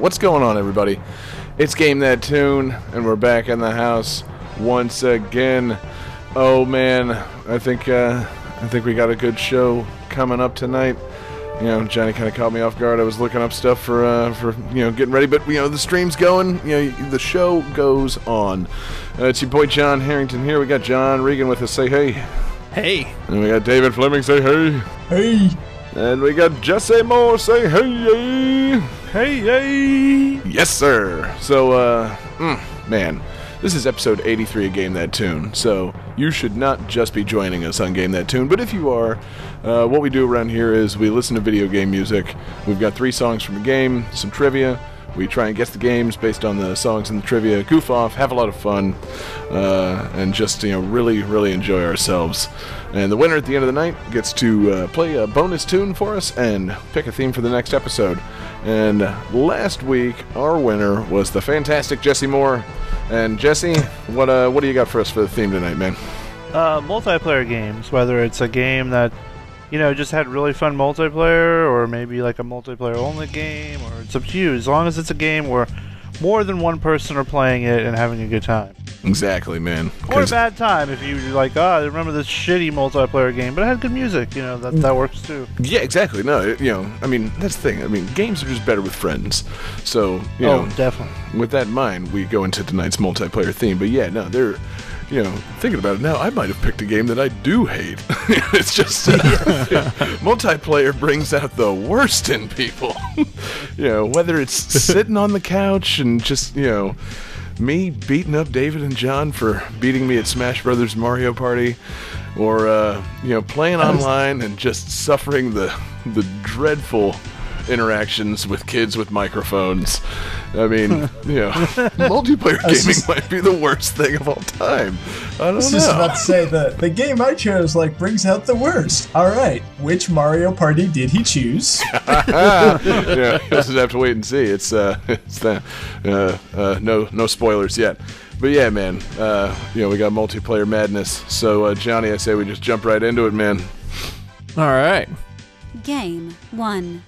What's going on, everybody? It's Game That Tune, and we're back in the house once again. Oh man, I think uh, I think we got a good show coming up tonight. You know, Johnny kind of caught me off guard. I was looking up stuff for uh, for you know getting ready, but you know the stream's going. You know the show goes on. Uh, it's your boy John Harrington here. We got John Regan with us. Say hey. Hey. And we got David Fleming. Say hey. Hey. And we got Jesse Moore. Say hey. Hey, hey. Yes, sir. So, uh, mm, man, this is episode 83 of Game That Tune. So, you should not just be joining us on Game That Tune, but if you are, uh, what we do around here is we listen to video game music. We've got three songs from a game, some trivia. We try and guess the games based on the songs and the trivia, goof off, have a lot of fun, uh, and just you know really, really enjoy ourselves. And the winner at the end of the night gets to uh, play a bonus tune for us and pick a theme for the next episode. And last week, our winner was the fantastic Jesse Moore. And Jesse, what uh, what do you got for us for the theme tonight, man? Uh, multiplayer games, whether it's a game that, you know, just had really fun multiplayer, or maybe like a multiplayer only game, or it's up to you. As long as it's a game where more than one person are playing it and having a good time. Exactly, man. Or a bad time if you're like, oh, I remember this shitty multiplayer game, but it had good music. You know, that, that works too. yeah, exactly. No, it- you know, I mean, that's the thing. I mean, games are just better with friends. So, you oh, know, definitely. with that in mind, we go into tonight's multiplayer theme. But yeah, no, they're, you know, thinking about it now, I might have picked a game that I do hate. it's just uh, multiplayer brings out the worst in people. you know, whether it's sitting on the couch and just, you know, me beating up David and John for beating me at Smash Brothers Mario Party, or uh, you know, playing online and just suffering the the dreadful interactions with kids with microphones. I mean, you know, multiplayer gaming just- might be the worst thing of all time. I I was don't just about to say that the game I chose like brings out the worst. All right, which Mario Party did he choose? yeah, you'll just have to wait and see. It's uh, it's the uh, uh, no no spoilers yet. But yeah, man, uh, you know we got multiplayer madness. So uh, Johnny, I say we just jump right into it, man. All right. Game 1.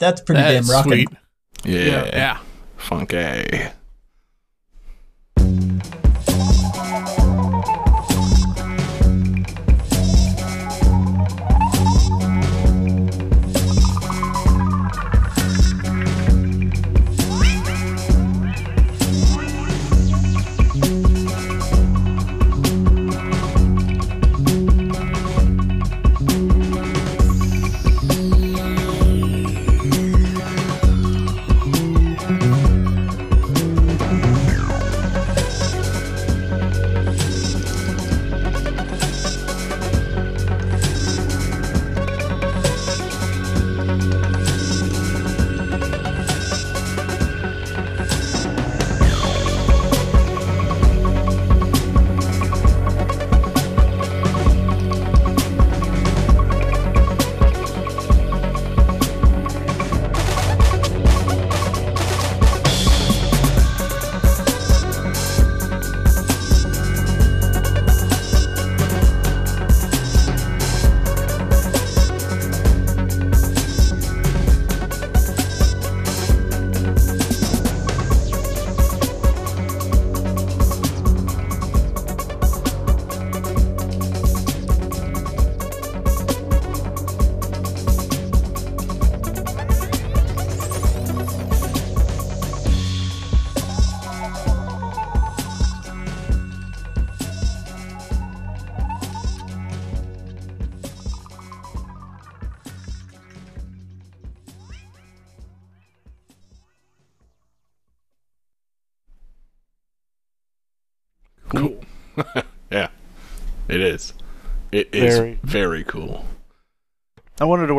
That's pretty That damn rocking.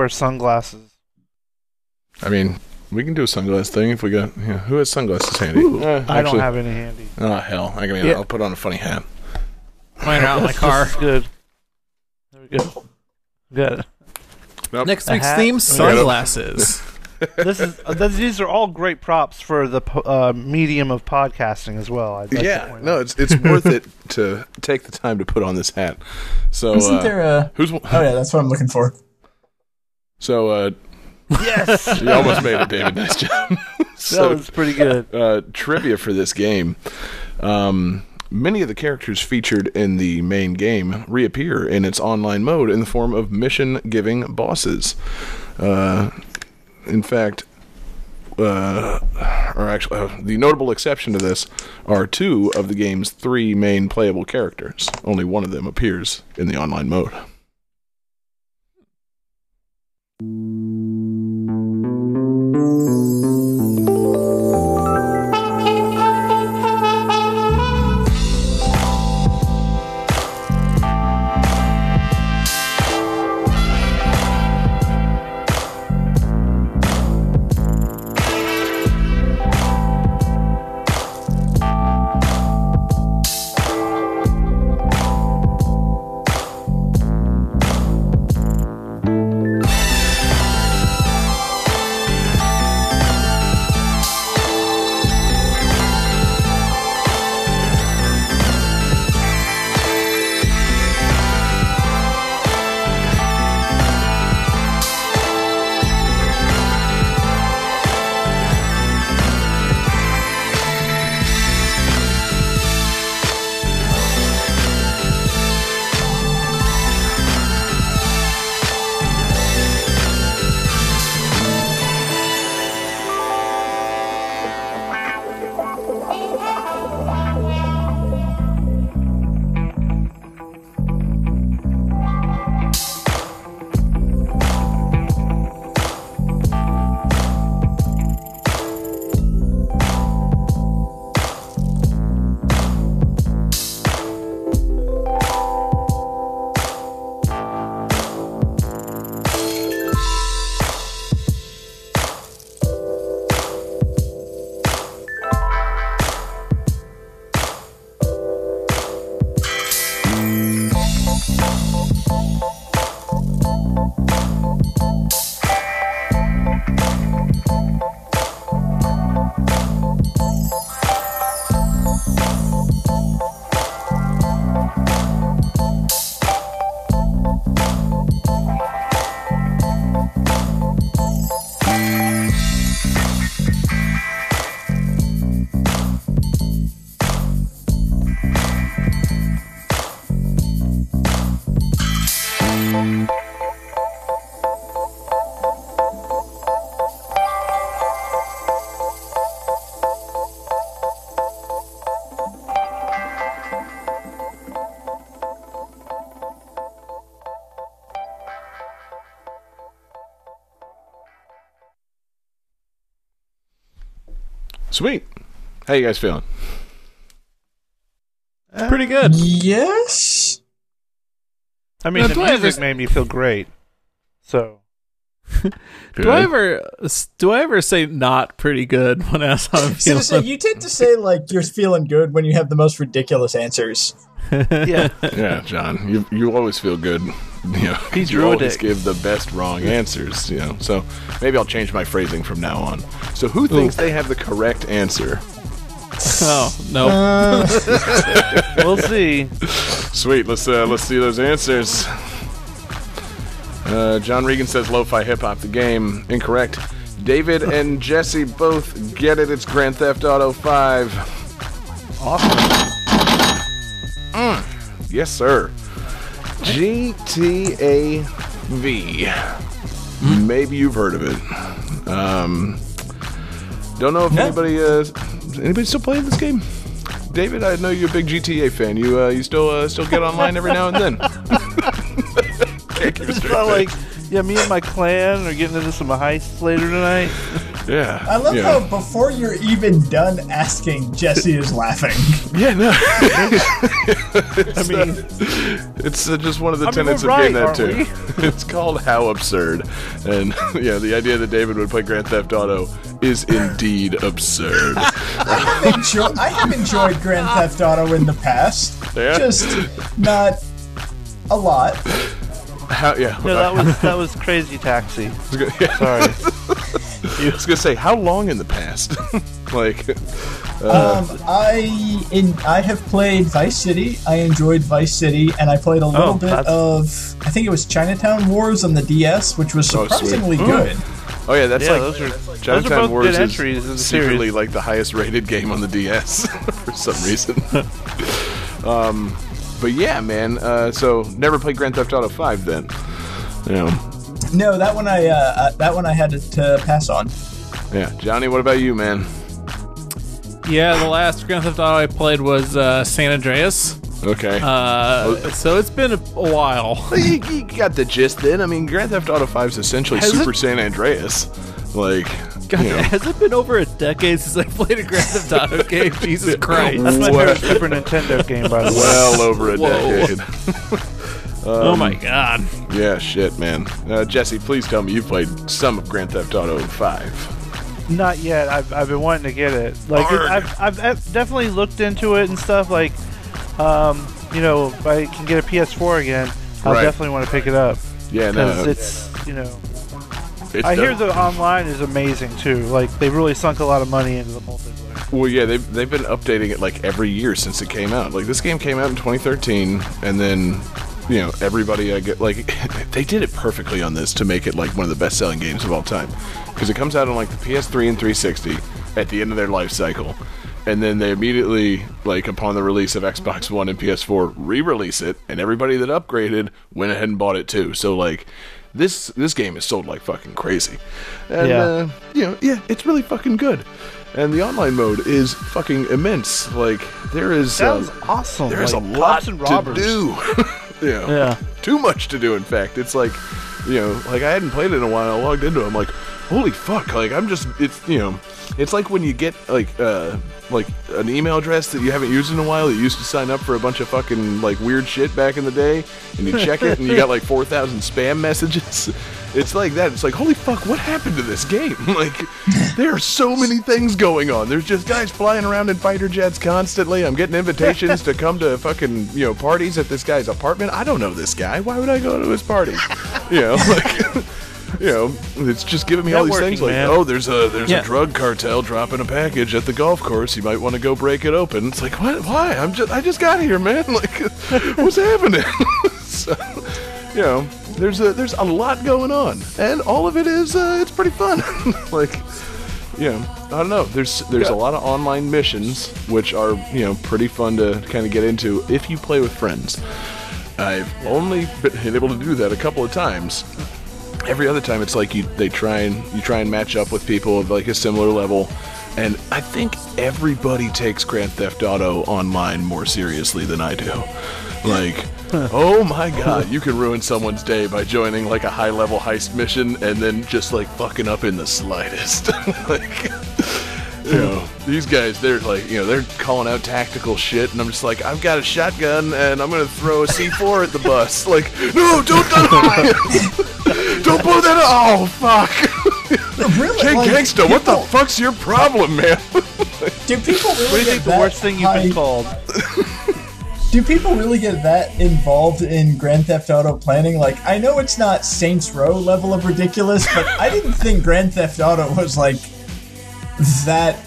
Wear sunglasses. I mean, we can do a sunglass thing if we got. Yeah, who has sunglasses handy? Uh, I don't have any handy. Oh hell! I mean, Yeah. I'll put on a funny hat. Mine are out in my car. Good. There we go. Good. Nope. Next A week's hat? theme: sunglasses. This is uh, th- these are all great props for the po- uh, medium of podcasting as well. I'd like to yeah, point no, out. it's it's worth it to take the time to put on this hat. So, Isn't uh, there a? who's Oh yeah, that's what I'm looking for. So? uh yes, You almost made it, David. Nice job. that was pretty good. uh, trivia for this game. Um, many of the characters featured in the main game reappear in its online mode in the form of mission giving bosses. Uh, in fact, uh, or actually, uh, the notable exception to this are two of the game's three main playable characters. Only one of them appears in the online mode. Música Sweet. How you guys feeling? Pretty good. Yes. I mean, Now, the music ever- made me feel great. So Do I ever do I ever say not pretty good when I ask how I'm So to say, feeling? you tend to say like you're feeling good when you have the most ridiculous answers. yeah, Yeah, John, you you always feel good. You know, He's you always it. give the best wrong answers. You know, so maybe I'll change my phrasing from now on. So, who thinks they have the correct answer? Oh no. Uh, we'll see. Sweet. Let's uh, let's see those answers. Uh, John Regan says lo-fi hip hop the game. Incorrect. David and Jesse both get it. It's Grand Theft Auto 5. Awesome. Yes, sir. GTA V. Maybe you've heard of it. Um, don't know if anybody uh, anybody still playing this game. David, I know you're a big GTA fan. You uh, you still uh, still get online every now and then. Can't keep a It's not like, yeah, me and my clan are getting into some heists later tonight. yeah. I love yeah. how before you're even done asking, Jesse is laughing. Yeah, no. I mean, It's uh, just one of the I tenets we're of Game right, That aren't Too. it's called How Absurd. And yeah, the idea that David would play Grand Theft Auto is indeed absurd. Enjoy- I have enjoyed Grand Theft Auto in the past, Yeah? just not a lot. How, yeah. no, that was that was Crazy Taxi. I was gonna, yeah, Sorry. I was gonna say, how long in the past? like, Um, I in I have played Vice City. I enjoyed Vice City, and I played a little Oh, bit that's- of I think it was Chinatown Wars on the DS, which was Oh, surprisingly Mm. good. oh yeah, that's Yeah, like those are those are Chinatown both Wars good is entries in the secretly series. like the highest rated game on the DS for some reason. um, but yeah, man. Uh, so never played Grand Theft Auto Five then. You know, No, that one I uh, uh, that one I had to, to pass on. yeah. Johnny, what about you, man? Yeah, the last Grand Theft Auto I played was uh, San Andreas. Okay. Uh, so it's been a, a while. Well, you, you got the gist then. I mean, Grand Theft Auto 5 is essentially Has Super it- San Andreas. Like, God, you know, has it been over a decade since I played a Grand Theft Auto game? Jesus Christ! That's my What? favorite Super Nintendo game, by the way. well over a Whoa. decade. oh my God! yeah, shit, man. Uh, Jesse, please tell me you played some of Grand Theft Auto 5. Not yet. I've, I've been wanting to get it. Like it, I've, I've I've definitely looked into it and stuff. Like, um, you know, if I can get a PS4 again, I'll Right. definitely want to pick it up Yeah, because no. it's you know. it's I hear dope. the online is amazing too. Like they really sunk a lot of money into the multiplayer. Well, yeah, they've, they've been updating it like every year since it came out. Like, this game came out in 2013, and then, you know, everybody I get, like, they did it perfectly on this to make it, like, one of the best selling games of all time. Because it comes out on, like, the PS3 and 360 at the end of their life cycle. And then they immediately, like, upon the release of Xbox One and PS4, re release it, and everybody that upgraded went ahead and bought it too. So, like, this this game is sold like fucking crazy. And, Yeah. uh, you know, yeah, it's really fucking good. And the online mode is fucking immense. Like there is Sounds um, awesome. there is like, a lot to robbers. Yeah. Too much to do in fact. It's like you know, like I hadn't played it in a while. I logged into it. I'm like, holy fuck! Like I'm just it's you know, it's like when you get like uh like an email address that you haven't used in a while. that You used to sign up for a bunch of fucking like weird shit back in the day, and you check it and you got like four thousand spam messages. It's like that. It's like holy fuck! What happened to this game? Like there are so many things going on. There's just guys flying around in fighter jets constantly. I'm getting invitations to come to fucking you know parties at this guy's apartment. I don't know this guy. Why would I go to his party? You know, like. You know, it's just giving me all these Networking, things like, man. oh, there's a there's Yeah. a drug cartel dropping a package at the golf course. You might want to go break it open. It's like, what? Why? I'm just I just got here, man. Like, what's happening? so, you know, there's a there's a lot going on, and all of it is uh, it's pretty fun. like, you know, I don't know. There's there's a lot of online missions which are you know pretty fun to kind of get into if you play with friends. I've only been able to do that a couple of times. Every other time, it's like you they try and you try and match up with people of like a similar level, and I think everybody takes Grand Theft Auto online more seriously than I do. Like, oh my god, you can ruin someone's day by joining like a high level heist mission and then just like fucking up in the slightest. like, you know, these guys, they're like, you know, they're calling out tactical shit, and I'm just like, I've got a shotgun, and I'm gonna throw a C4 at the bus. Like, no, don't, don't, don't blow that. Up. Oh, fuck. really? Hey, like, gangsta, what the fuck's your problem, man? Do people really What do you think the worst thing you've been called? Do people really get that involved in Grand Theft Auto planning? Like, I know it's not Saints Row level of ridiculous, but I didn't think Grand Theft Auto was like that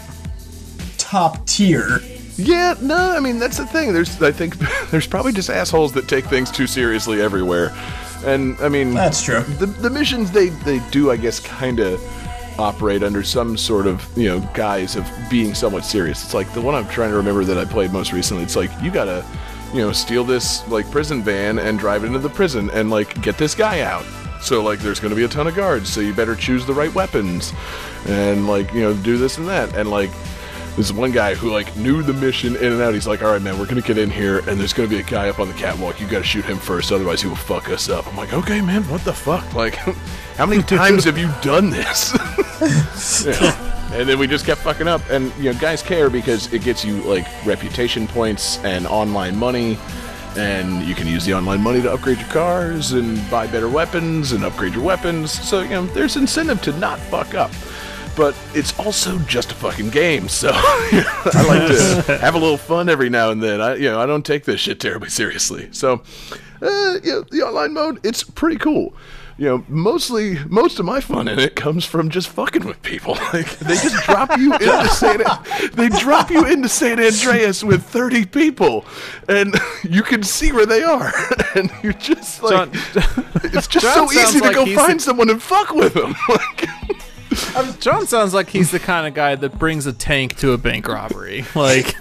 top tier. Yeah, no, I mean that's the thing. There's, I think, there's probably just assholes that take things too seriously everywhere, and I mean That's true. The the missions they they do, I guess, kind of operate under some sort of you know guise of being somewhat serious. It's like the one I'm trying to remember that I played most recently. It's like you gotta, you know, steal this like prison van and drive it into the prison and like get this guy out. So like there's going to be a ton of guards, so you better choose the right weapons and like you know do this and that and like this one guy who like knew the mission in and out. He's like, "All right, man, we're gonna get in here, and there's gonna be a guy up on the catwalk. You gotta shoot him first, otherwise he will fuck us up." I'm like, "Okay, man, what the fuck? Like, how many times have you done this?" Yeah. And then we just kept fucking up, and you know, guys care because it gets you like reputation points and online money. And you can use the online money to upgrade your cars and buy better weapons and upgrade your weapons. So, you know, there's incentive to not fuck up but it's also just a fucking game. So I like to have a little fun every now and then. I, you know, I don't take this shit terribly seriously. So, uh, you know, the online mode, it's pretty cool. You know, mostly most of my fun in it comes from just fucking with people. Like they just drop you into San, they drop you into San Andreas with thirty people, and you can see where they are, and you just like John- it's just John so easy to like go find the- someone and fuck with them. Like, John sounds like he's the kind of guy that brings a tank to a bank robbery. Like,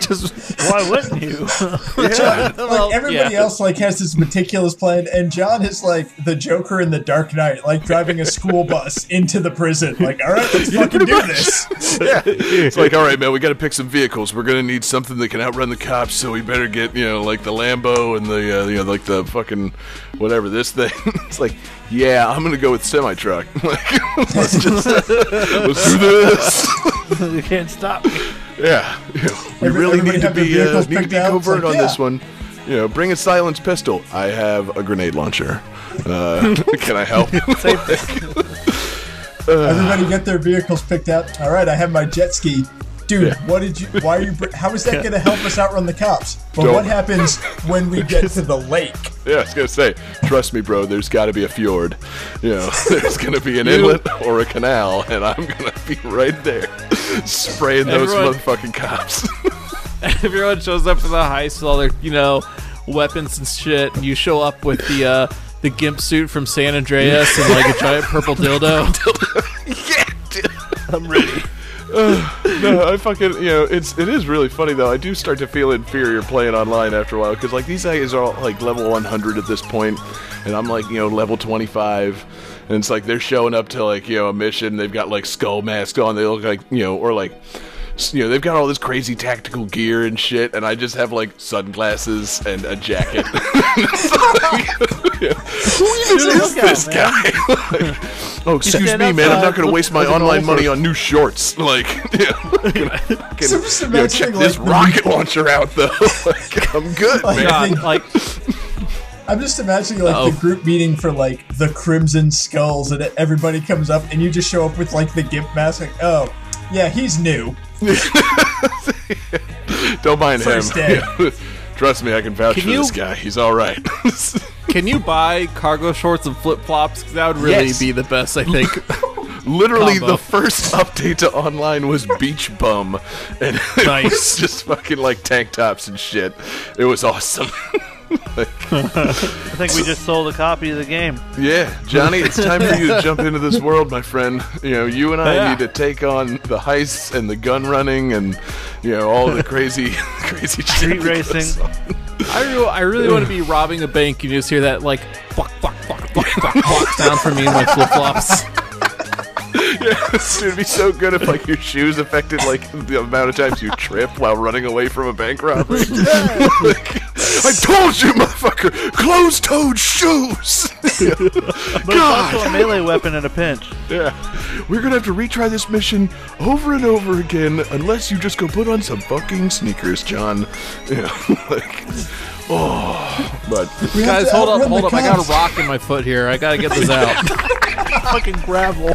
just Why wouldn't you? yeah. Like Well, everybody yeah. else, like has this meticulous plan, and John is like the Joker in the Dark Knight, like driving a school bus into the prison. Like, all right, let's fucking do this. yeah. It's like, all right, man, we got to pick some vehicles. We're gonna need something that can outrun the cops, so we better get, you know, like the Lambo and the, uh, you know, like the fucking whatever this thing. it's like, yeah, I'm gonna go with semi truck. Like, let's just let's do this. you can't stop me. yeah, you know, we Every- really need to be uh, need to picked be covert like, on this one. You know, bring a silenced pistol. I have a grenade launcher. Uh, can I help? Everybody get their vehicles picked out. All right, I have my jet ski. Dude, Yeah. what did you? Why are you? How is that going to help us outrun the cops? But Don't- what happens when we get to the lake? Yeah, I was gonna say, trust me, bro. There's got to be a fjord. You know, there's gonna be an inlet or a canal, and I'm gonna be right there, spraying those Everyone- motherfucking cops. everyone shows up for the heist with all their, you know, weapons and shit, and you show up with the uh, the gimp suit from San Andreas and like a giant purple dildo. yeah, dude. I'm ready. no, I fucking you know it's it is really funny though. I do start to feel inferior playing online after a while because like these guys are all like level 100 at this point, and I'm like you know level 25, and it's like they're showing up to like you know a mission. They've got like skull masks on. They look like you know or like you know they've got all this crazy tactical gear and shit, and I just have like sunglasses and a jacket. Who even is this guy? Like, oh, excuse stand me, man. I'm not going to waste my online money on new shorts. Like, yeah, gonna, can, So just you know, check imagining, this the- rocket launcher out though. like, I'm good, oh Like, man. God, think- like I'm just imagining like Oh. the group meeting for like the Crimson Skulls, and everybody comes up, and you just show up with like the gimp mask. Like, oh, yeah, he's new. Don't mind First him. day. Trust me, I can vouch Can for you- this guy. He's all right. Can you buy cargo shorts and flip flops? That would really Yes. be the best, I think. Literally, Combo. the first update to online was Beach Bum, and it was just fucking like tank tops and shit. It was awesome. I think we just sold a copy of the game. Yeah, Johnny, it's time for you to jump into this world, my friend. You know, you and I Yeah. need to take on the heists and the gun running and you know all the crazy, crazy Street racing. I really, I really want to be robbing a bank. You just hear that like fuck, fuck, fuck, fuck, fuck, fuck sound from me and my flip flops. Dude, it'd be so good if like your shoes affected like the amount of times you trip while running away from a bank robbery. Like, I told you, motherfucker! Closed-toed shoes! But it's also a melee weapon in a pinch. Yeah. We're gonna have to retry this mission over and over again unless you just go put on some fucking sneakers, John. Yeah. like, oh. But, We Guys, hold up, hold the up. I got a rock in my foot here. I gotta get this out. Fucking gravel.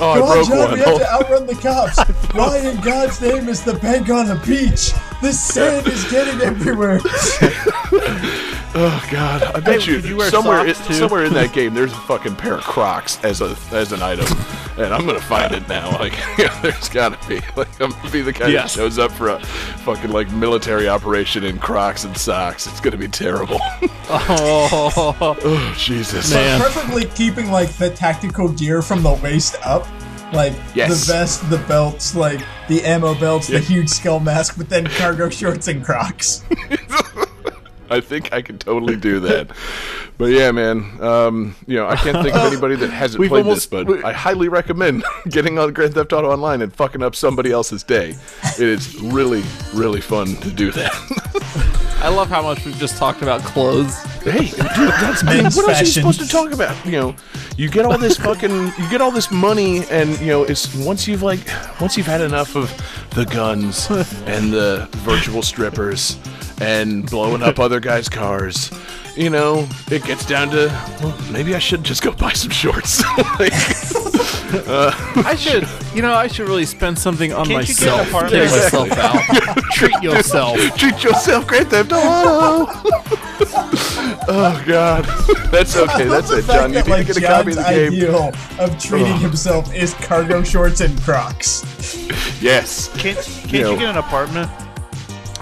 oh, I Come on, broke John, one. we have Oh, to outrun the cops. Why in God's name is the bank on a beach? This sand is getting everywhere. oh, God. I bet Hey, you, you somewhere, socks, in, somewhere in that game there's a fucking pair of Crocs as a as an item. And I'm gonna find it now. Like, yeah, there's gotta be. Like, I'm gonna be the guy Yes. that shows up for a fucking, like, military operation in Crocs and socks. It's gonna be terrible. oh, oh, Jesus. Man. Preferably keeping like the tactical gear from the waist up. Like Yes. the vest, the belts, like the ammo belts, Yeah. the huge skull mask, but then cargo shorts and Crocs. I think I could totally do that. But yeah, man, um, you know, I can't think of anybody that hasn't We've played almost- this, but I highly recommend getting on Grand Theft Auto Online and fucking up somebody else's day. It is really, really fun to do that. I love how much we've just talked about clothes. hey, dude, that's I mean, Men's what else are you supposed to talk about? You know, you get all this fucking, you get all this money, and you know, it's once you've like, once you've had enough of the guns and the virtual strippers and blowing up other guys' cars. You know, it gets down to well, maybe I should just go buy some shorts. like, uh, I should, you know, I should really spend something on Can't you get an myself. Take myself out. Treat yourself. treat yourself, Grand Theft Auto. oh God, that's okay. That's it, fact John. You that, need like, to get a copy of the John's game. ideal of treating himself is cargo shorts and Crocs. Yes. Can't, can't You you, get an apartment?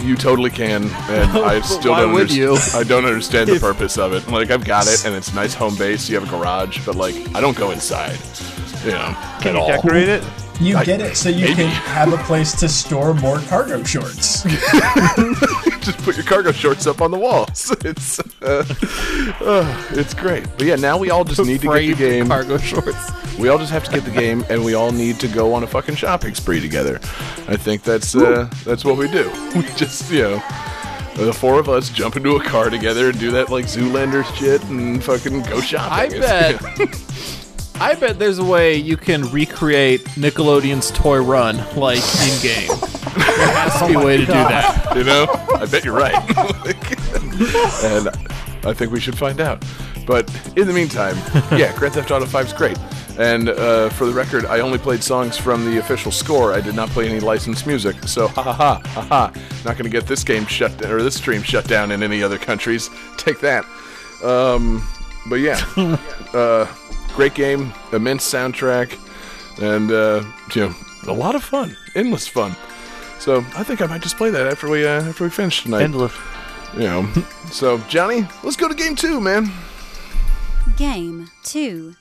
You totally can, and I still don't would you? understand. I don't understand the purpose of it. Like I've got it, and it's nice home base. You have a garage, but like I don't go inside. You know, Can at you all. decorate it? You I- get it so you maybe. can have a place to store more cargo shorts. Just put your cargo shorts up on the walls. It's uh, uh, it's great. But yeah, now we all just need to get the game. cargo shorts. We all just have to get the game, and we all need to go on a fucking shopping spree together. I think that's uh, that's what we do. We just you know. The four of us jump into a car together and do that like Zoolander shit and fucking go shopping. I bet. I bet there's a way you can recreate Nickelodeon's Toy Run like in game. There has to be a way to do that. you know, I bet you're right. and I think we should find out. But in the meantime, yeah, Grand Theft Auto 5 is great. And uh, for the record, I only played songs from the official score. I did not play any licensed music. So, ha ha ha, ha ha. Not going to get this game shut down, or this stream shut down in any other countries. Take that. Um, but yeah, uh, great game, immense soundtrack, and uh, you know, a lot of fun, endless fun. So I think I might just play that after we uh, after we finish tonight. Endless. you know. so Johnny, let's go to game two, man. Game 2.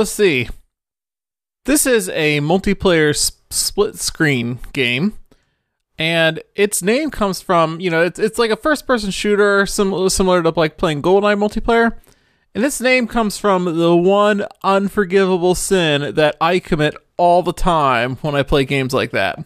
Let's see. This is a multiplayer s- split screen game, and its name comes from you know it's it's like a first person shooter similar similar to like playing GoldenEye multiplayer. And its name comes from the one unforgivable sin that I commit all the time when I play games like that.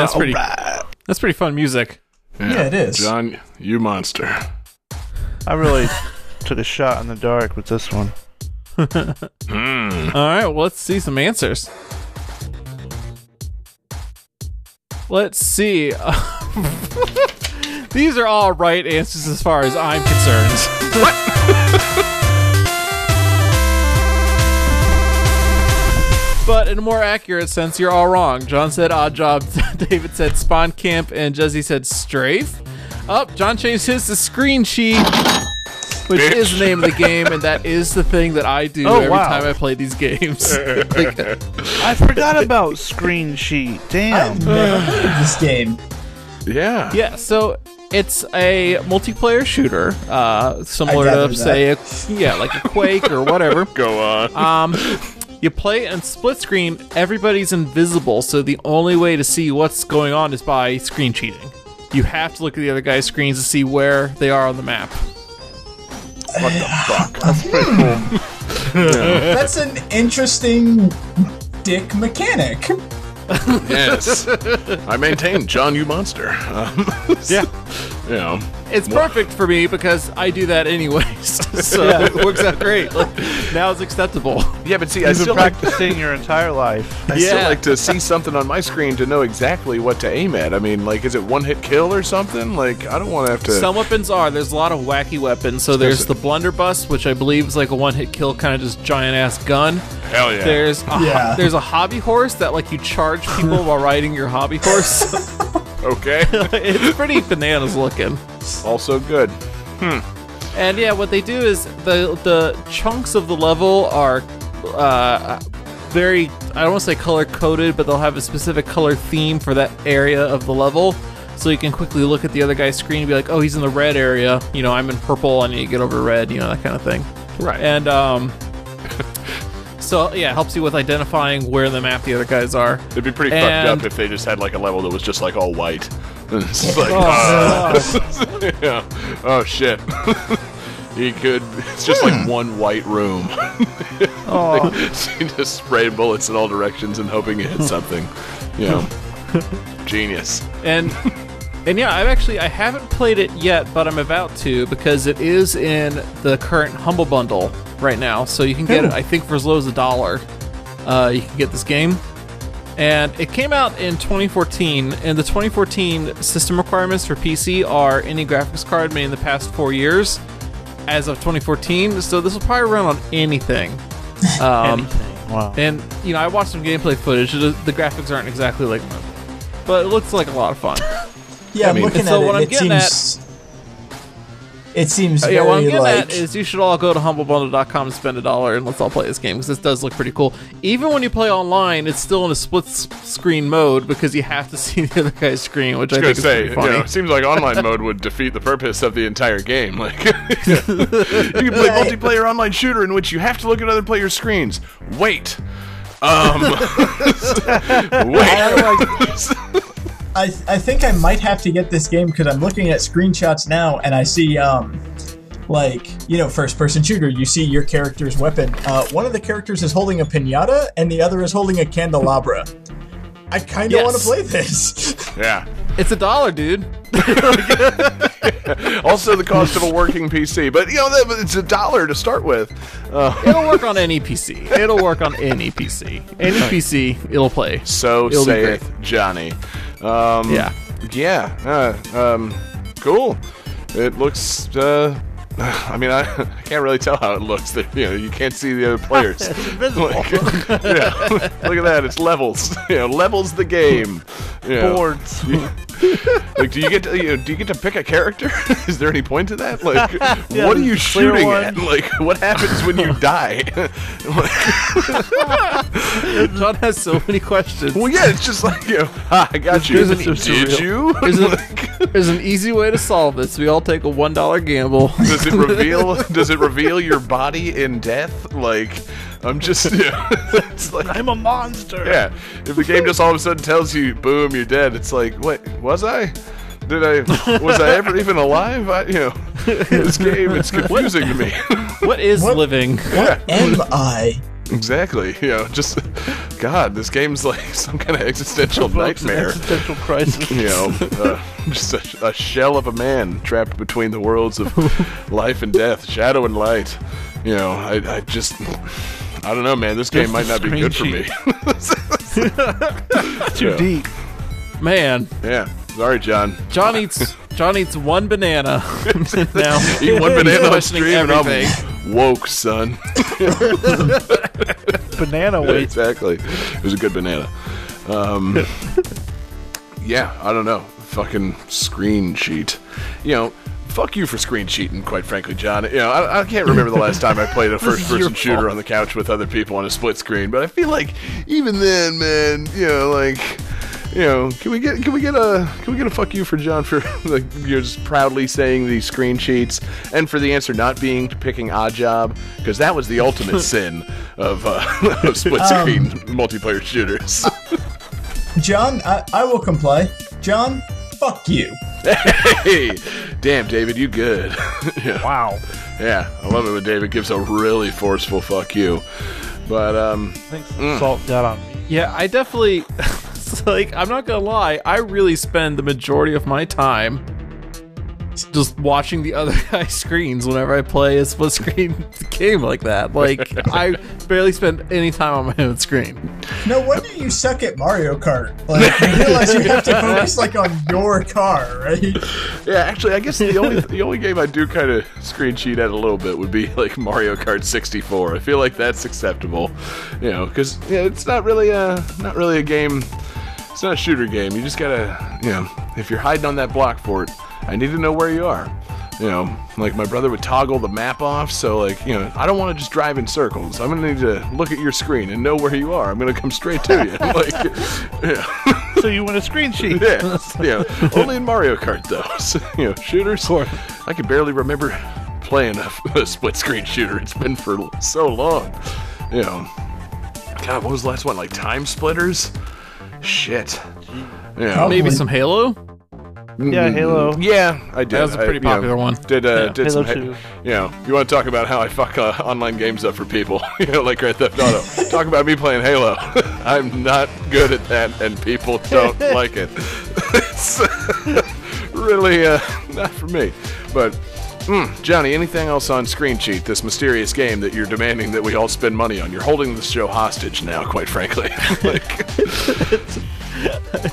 That's pretty. That's pretty fun music. Yeah, it is. John, you monster. I really took a shot in the dark with this one. Hmm. All right, well, let's see some answers. Let's see. These are all right answers as far as I'm concerned. But in a more accurate sense, you're all wrong. John said Oddjob, David said spawn camp, and Jesse said strafe. Up, John changed his to screen cheat. which bitch. is the name of the game, and that is the thing that I do Oh, every wow. time I play these games. Like, I forgot about Screen Cheat. Damn. I've never played this game. Yeah. yeah, so it's a multiplayer shooter, uh, similar to say, a, yeah, like a Quake or whatever. Go on. Um, you play it in split screen. Everybody's invisible, so the only way to see what's going on is by screen cheating. You have to look at the other guy's screens to see where they are on the map. what the fuck? That's pretty cool. That's an interesting dick mechanic. yes. I maintain John, you monster. Um, Yeah. You know. It's perfect for me because I do that anyways, so Yeah. it works out great. Like, now it's acceptable. Yeah, but see, I You've been still like practicing your entire life. I still like to see something on my screen to know exactly what to aim at. I mean, like, is it one hit kill or something? Like, I don't want to have to. Some weapons are. There's a lot of wacky weapons. So there's the blunderbuss, which I believe is like a one-hit kill, kind of just giant ass gun. Hell yeah. There's a, Yeah. there's a hobby horse that like you charge people while riding your hobby horse. okay. it's pretty bananas looking. also good. And yeah, what they do is the the chunks of the level are uh, very I don't want to say color coded, but they'll have a specific color theme for that area of the level. So you can quickly look at the other guy's screen and be like, "Oh, he's in the red area. You know, I'm in purple. I need to get over red. You know, that kind of thing." Right. And um, so yeah, it helps you with identifying where in the map the other guys are. It'd be pretty And- fucked up if they just had like a level that was just like all white. It's like, Oh, uh, yeah. Oh shit. he could. It's just like one white room. Oh, so you just spray bullets in all directions and hoping it hits something. You know. Genius. and and yeah, I've actually I haven't played it yet, but I'm about to because it is in the current Humble Bundle right now. So you can get it, I think, for as low as a dollar. Uh, you can get this game, and it came out in 2014. And the 2014 system requirements for PC are any graphics card made in the past four years, as of 2014. So this will probably run on anything. Um, anything. Wow. and you know, I watched some gameplay footage. The, the graphics aren't exactly like, but it looks like a lot of fun. Yeah, I'm looking So at what it. I'm it getting seems. It seems Uh, very yeah, what I'm getting like. at is you should all go to humblebundle.com and spend a dollar and let's all play this game because this does look pretty cool. Even when you play online, it's still in a split screen mode because you have to see the other guy's screen, which I, I think was is gonna say, pretty you funny. know, it seems like online mode would defeat the purpose of the entire game. Like, you can play Right. multiplayer online shooter in which you have to look at other players' screens. Wait, um, wait. I, I think I might have to get this game because I'm looking at screenshots now and I see um like you know first person shooter you see your character's weapon uh, one of the characters is holding a piñata and the other is holding a candelabra I kind of Yes. want to play this yeah. It's a dollar, dude. Also, the cost of a working PC, but you know, it's a dollar to start with. Uh, It'll work on any PC. It'll work on any PC. Any PC, it'll play. so It'll be saith Johnny. Um, Yeah. Yeah. Uh, um, cool. It looks. Uh, I mean, I, I can't really tell how it looks. That you know, you can't see the other players. It's invisible. Like, yeah, look at that. It's levels. You know, levels the game. You know, Boards. like, do you get to you know, do you get to pick a character? Is there any point to that? Like, Yeah, what are you shooting one. at? Like, what happens when you die? John has so many questions. well, yeah, it's just like you know, ah, I got you. There's an- Did you? There's, a, there's an easy way to solve this. We all take a one dollar gamble. does it reveal? Does it reveal your body in death? Like, I'm just. Yeah, it's like. I'm a monster. Yeah, if the game just all of a sudden tells you, "Boom, you're dead," it's like, wait, was I? Did I? Was I ever even alive? I, you know, this game it's confusing to me. What is What? living? am I exactly. You know, just God, this game's like some kind of existential nightmare. Existential crisis. You know, uh, just a, a shell of a man trapped between the worlds of life and death, shadow and light. You know, I, I just. I don't know, man. This game Just might not be good for me. Too Yeah. deep. Man, Yeah. Sorry, John. John eats John eats one banana. now Eat one banana on stream and everything. I'm woke, son. Banana weight. exactly. It was a good banana. Um, yeah, I don't know. Fucking screen cheat. You know, fuck you for screen cheating, quite frankly, John. You know, I, I can't remember the last time I played a first person shooter on the couch with other people on a split screen, but I feel like even then, man, you know, like you know, can we get can we get a can we get a fuck you for John for like you're just proudly saying these screen cheats and for the answer not being picking Oddjob because that was the ultimate sin of, uh, of split screen multiplayer shooters. John, I, I will comply. John, fuck you. hey, damn, David, you good? yeah. Wow. Yeah, I love it when David gives a really forceful fuck you. But um, I think Salt got on me. Yeah, I definitely. It's like, I'm not gonna lie, I really spend the majority of my time just watching the other guy's screens whenever I play a split screen game like that. Like, I barely spend any time on my own screen. No wonder you suck at Mario Kart. Like, you realize you have to focus like on your car, right? yeah, actually, I guess the only the only game I do kind of screen cheat at a little bit would be like Mario Kart 64. I feel like that's acceptable, you know, because yeah, it's not really a not really a game. It's not a shooter game. You just gotta, you know, if you're hiding on that block fort, I need to know where you are. You know, like my brother would toggle the map off, so like, you know, I don't want to just drive in circles. I'm gonna need to look at your screen and know where you are. I'm gonna come straight to you. like, yeah. So you want a screen cheat? Yeah, yeah. Only in Mario Kart though. So, you know, shooters. I can barely remember playing a, a split screen shooter. It's been for so long. You know. God, what was the last one? Like Time Splitters? Shit. Yeah. Probably. Maybe some Halo? Yeah, Halo. Yeah, I did. That was a I, pretty you know, popular one. Did uh, Yeah, did some Halo ha- 2. you know? You want to talk about how I fuck uh, online games up for people? you know, like Grand Theft Auto. talk about me playing Halo. I'm not good at that, and people don't like it. it's really uh, not for me. But mm, Johnny, anything else on Screen Cheat? This mysterious game that you're demanding that we all spend money on. You're holding the show hostage now, quite frankly. like,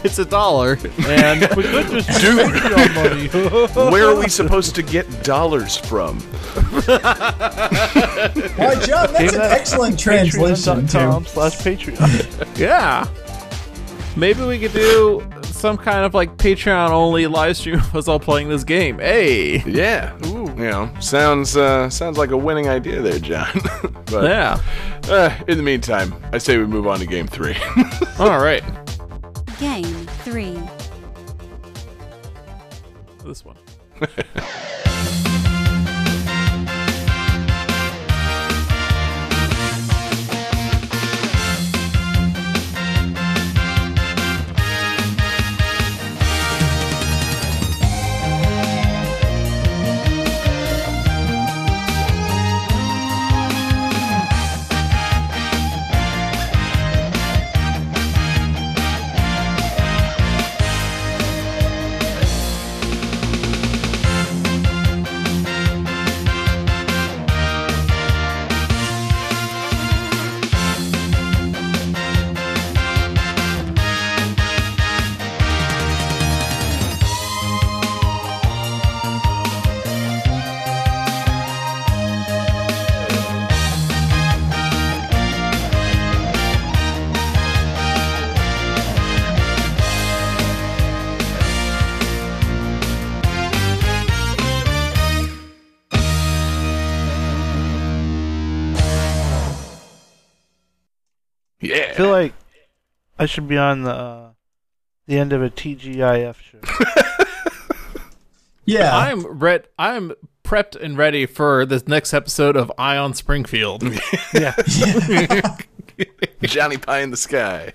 It's a dollar. And We could just Dude. Patreon money. where are we supposed to get dollars from? Why, John, that's an excellent translation Patreon.com too. slash Patreon. yeah. Maybe we could do some kind of like Patreon only live stream of us all playing this game. Hey. Yeah. Ooh. You know, sounds uh, sounds like a winning idea there, John. but Yeah. uh, in the meantime, I say we move on to game three. All right. Game 3. This one. I should be on the uh, the end of a TGIF show. Yeah. I'm red. I'm prepped and ready for this next episode of Ion Springfield. yeah. Johnny Pie in the sky.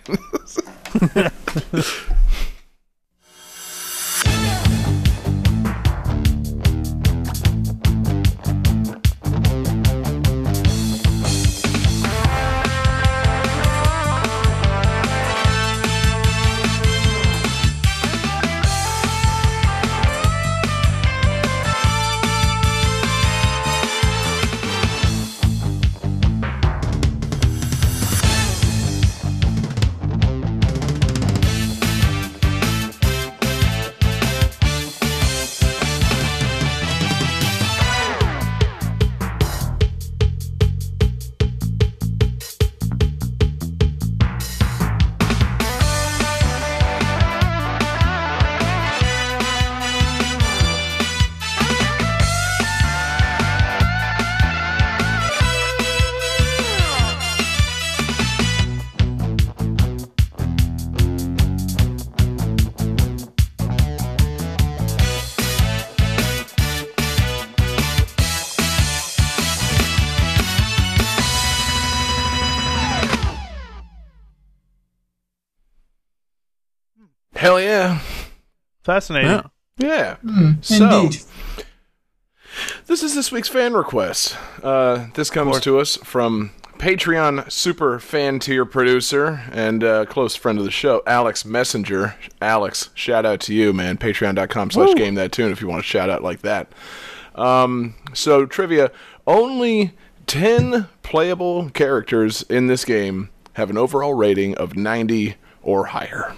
Fascinating. Yeah. Yeah. Hmm, So- Indeed. This is this week's fan request. Uh, this comes to us from Patreon super fan tier producer and uh, close friend of the show, Alex Messenger. Alex, shout out to you, man. Patreon.com slash game that tune if you want to shout out like that. Um, so, trivia only 10 playable characters in this game have an overall rating of 90 or higher.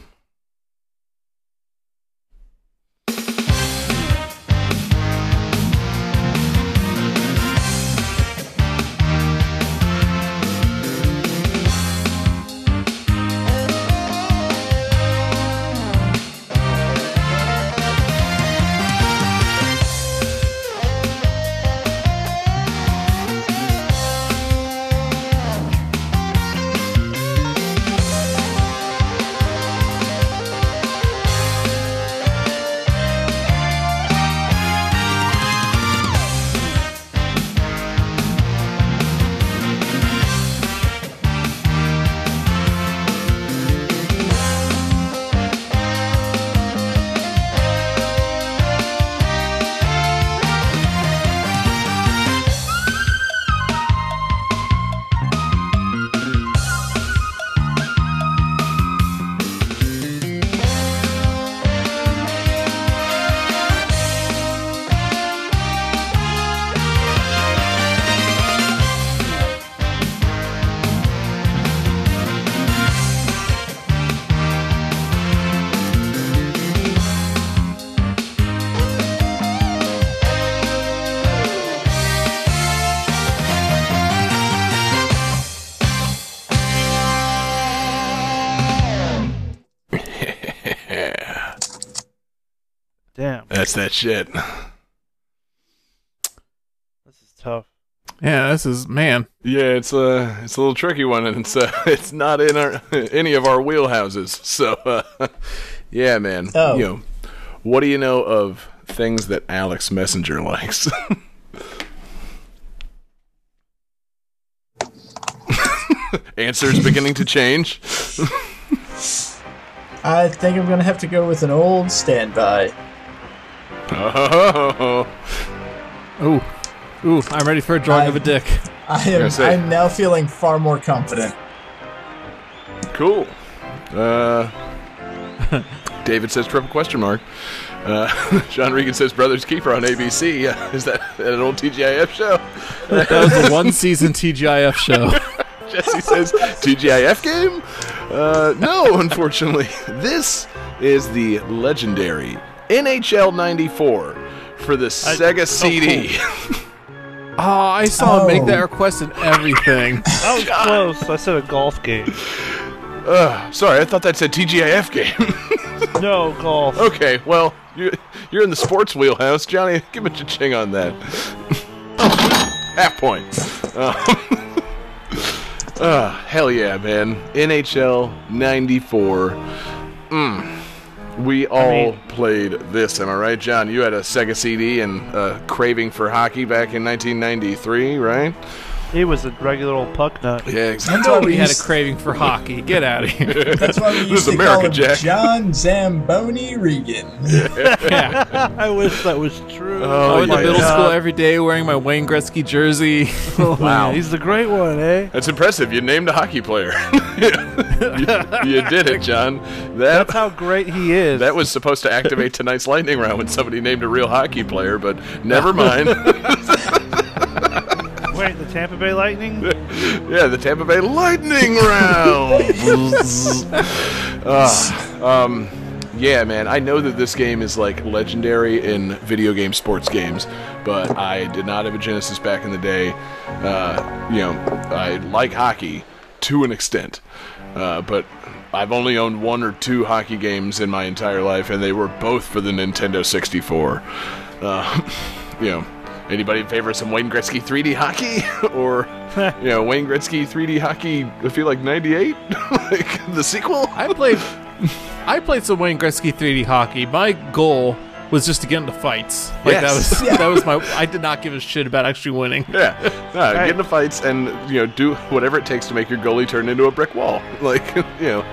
That's that shit. this is tough. Yeah, this is man. Yeah, it's a it's a little tricky one, and it's uh, it's not in our any of our wheelhouses. So, uh, yeah, man. Oh. You know, what do you know of things that Alex Messenger likes? Answers beginning to change. I think I'm gonna have to go with an old standby. Oh, Ooh, ooh, I'm ready for a drawing of a dick. I am. I'm now feeling far more confident. cool. Uh, David says triple question mark. Uh, John Regan says Brothers Keeper on ABC. Uh, is that an old TGIF show? That was a one season TGIF show. Jesse says TGIF game? Uh, no, unfortunately. This is the legendary NHL 94 for the Sega CD. Oh, I saw him make Oh. that request and everything. That was close. I said a golf game. Ugh, sorry, I thought that said TGIF game. No golf. okay, well, you, you're in the sports wheelhouse. Johnny, give a cha-ching on that. Half point. Uh, uh, hell yeah, man. NHL 94. Mm. We all mean- played this, am I right, John? You had a Sega CD and a craving for hockey back in 1993, right? He was a regular old puck nut. Yeah, exactly. That's why we had a craving for hockey. Get out of here. That's why we used is to America, call him Jack. John Zamboni Regan. yeah. I wish that was true. Oh, I went to middle God. school every day wearing my Wayne Gretzky jersey. Oh, Wow. He's the great one, eh? That's impressive. You named a hockey player. you, you did it, John. That That's how great he is. that was supposed to activate tonight's lightning round when somebody named a real hockey player, but never mind. Wait, the Tampa Bay Lightning? yeah, the Tampa Bay Lightning round. Ah, um, yeah, man. I know that this game is like legendary in video game sports games, but I did not have a Genesis back in the day. Uh, you know, I like hockey to an extent, uh, but I've only owned one or two hockey games in my entire life, and they were both for the Nintendo 64. Uh, you know, anybody in favor of some Wayne Gretzky 3D hockey or you know Wayne Gretzky 3D hockey? I feel like '98, like the sequel. I played I played some Wayne Gretzky 3D hockey. My goal was just to get into fights. Like Yes. that was Yeah. that was my. I did not give a shit about actually winning. Yeah, no, get into fights and you know do whatever it takes to make your goalie turn into a brick wall. Like you know,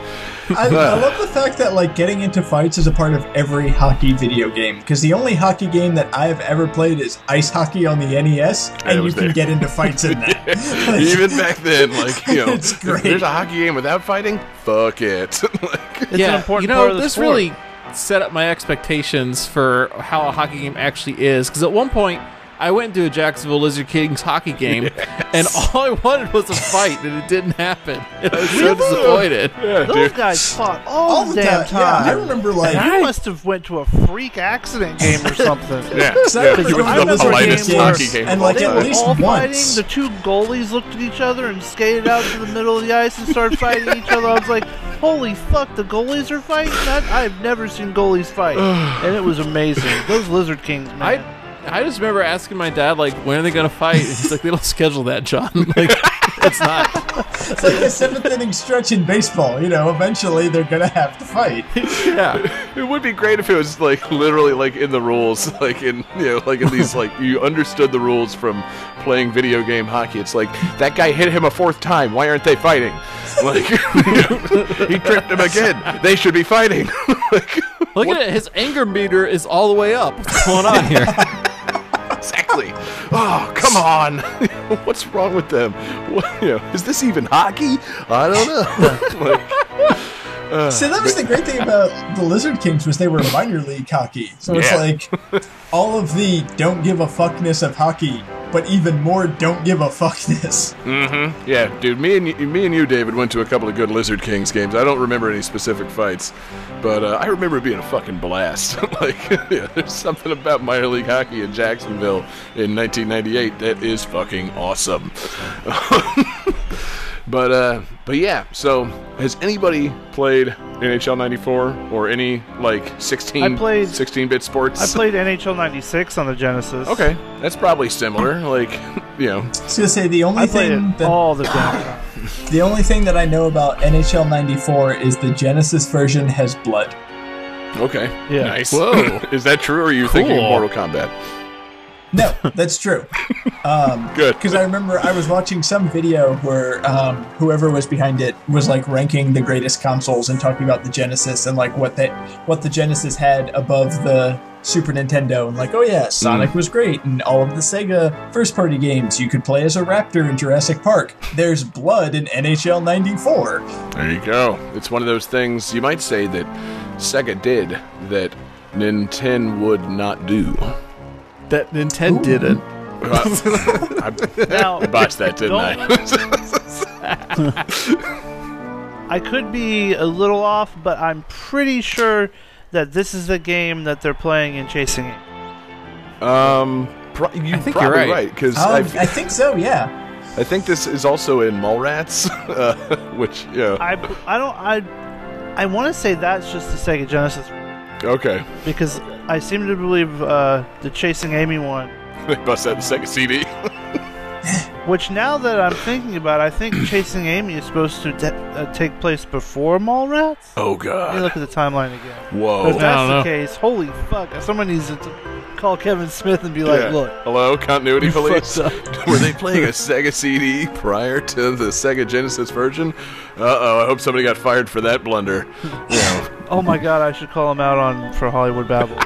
I, I love the fact that like getting into fights is a part of every hockey video game. Because the only hockey game that I have ever played is ice hockey on the NES, and you was can get into fights in that. Like, even back then, like you know, It's great. there's a hockey game without fighting. Fuck it. like, It's an important you know, part of the this sport. really set up my expectations for how a hockey game actually is. Because at one point, I went to a Jacksonville Lizard Kings hockey game, and all I wanted was a fight, and it didn't happen. And I was so disappointed. yeah, Those dude. guys fought all, all the the damn time. Yeah, I remember like. you must have went to a freak accident game or something. Yeah, So I yeah. remember It was the to Lizard politest Kings hockey game and like They at were least all once. fighting. The two goalies looked at each other and skated out to the middle of the ice and started fighting each other. I was like, "Holy fuck! The goalies are fighting! That I've never seen goalies fight, and it was amazing. Those Lizard Kings, man. I I just remember asking my dad like, when are they gonna fight? And he's like, they don't schedule that, John. Like, it's not. It's like a seventh inning stretch in baseball. You know, eventually they're gonna have to fight. Yeah. It would be great if it was like literally like in the rules, like in you know, like in these like you understood the rules from playing video game hockey. It's like that guy hit him a fourth time. Why aren't they fighting? Like he tripped him again. They should be fighting. like Look at it. His anger meter is all the way up. What's going on here? Exactly. Oh, come on. What's wrong with them? What, you know, is this even hockey? I don't know. like, So that was the great thing about the Lizard Kings was they were minor league hockey. So it's Yeah. like all of the don't give a fuckness of hockey, but even more don't give a fuckness. Mm-hmm. Yeah, dude, me and you, me and you, David, went to a couple of good Lizard Kings games. I don't remember any specific fights, but uh, I remember it being a fucking blast. like, yeah, there's something about minor league hockey in Jacksonville in 1998 that is fucking awesome. but uh, but yeah. So, has anybody played NHL '94 or any like 16 I played- 16-bit sports? I played NHL '96 on the Genesis. Okay, that's probably similar. Like, you know, I was gonna say the only I thing that all the damn time. the only thing that I know about NHL '94 is the Genesis version has blood. okay, Yeah. nice. Whoa. is that true, or are you thinking of Mortal Kombat? No, that's true. Um, Good. Because I remember I was watching some video where um, whoever was behind it was like ranking the greatest consoles and talking about the Genesis and like what they what the Genesis had above the Super Nintendo and like oh yeah Sonic was great and all of the Sega first party games you could play as a raptor in Jurassic Park. There's blood in NHL '94. There you go. It's one of those things you might say that Sega did that Nintendo would not do. That Nintendo didn't. I, Now, I botched that, didn't I? I could be a little off, but I'm pretty sure that this is the game that they're playing and Chasing Amy. um, pro- you I think probably you're right. right because Um, I, I think so. Yeah. I think this is also in Mallrats, uh, which yeah. I, I don't I I want to say that's just the Sega Genesis Okay, because I seem to believe uh, the Chasing Amy one. they bust out the second CD. Which now that I'm thinking about, it, I think Chasing Amy is supposed to de- uh, take place before Mallrats. Oh Let me God! look at the timeline again. Whoa! If Whoa! that's I don't the know. case, holy fuck! Someone needs to t- call Kevin Smith and be like, Yeah. "Look, Hello, continuity police. Were they playing a Sega CD prior to the Sega Genesis version? Uh oh! I hope somebody got fired for that blunder. You know, oh my god, I should call him out on for Hollywood Babble."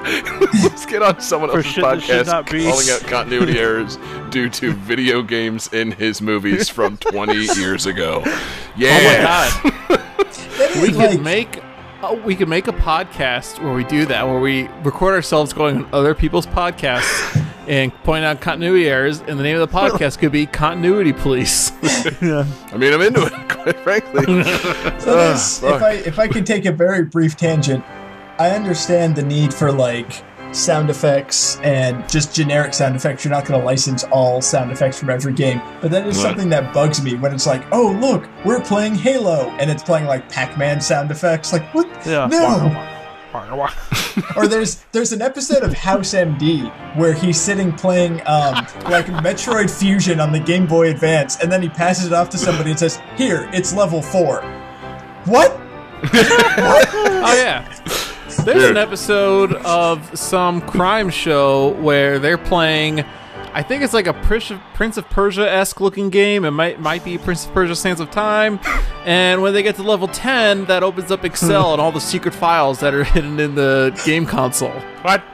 let's get on someone For else's shit that should podcast not be. calling out continuity errors due to video games in his movies from 20 years ago. Yeah. Oh my god. That is we like, could make uh, we could make a podcast where we do that where we record ourselves going on other people's podcasts and point out continuity errors and the name of the podcast could be continuity police I mean, I'm into it, quite frankly. So ah, this, fuck. if I if I could take a very brief tangent, I understand the need for like sound effects and just generic sound effects. You're not going to license all sound effects from every game, but that is Right. something that bugs me when it's like, oh look, we're playing Halo, and it's playing like Pac-Man sound effects. Like what? Yeah. No. or there's there's an episode of House MD where he's sitting playing um, like Metroid Fusion on the Game Boy Advance, and then he passes it off to somebody and says, "Here, it's level four. What? oh yeah There's an episode of some crime show where they're playing. I think it's like a Prince of, Persia esque looking game. It might might be Prince of Persia: Sands of Time. And when they get to level ten, that opens up Excel and all the secret files that are hidden in the game console. What?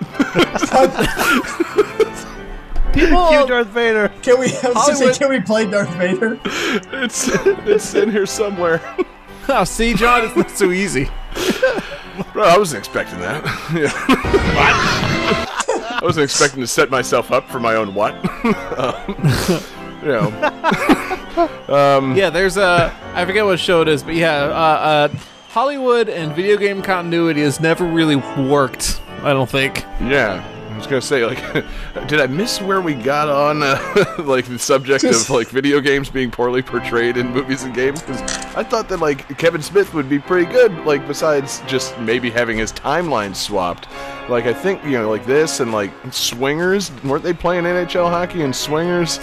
People, Cue Darth Vader. Can we? I was say, can we play Darth Vader? It's it's in here somewhere. oh, see, John, it's not so easy. Bro, I wasn't expecting that. Yeah. I wasn't expecting to set myself up for my own what. um, you know, Yeah, there's a I forget what show it is, but yeah, uh, uh, Hollywood and video game continuity has never really worked. I don't think. yeah. I was gonna say, like, did I miss where we got on, uh, like, the subject of like video games being poorly portrayed in movies and games? Because I thought that like Kevin Smith would be pretty good, like, besides just maybe having his timeline swapped. Like, I think you know, like this and like Swingers, weren't they playing NHL hockey and Swingers?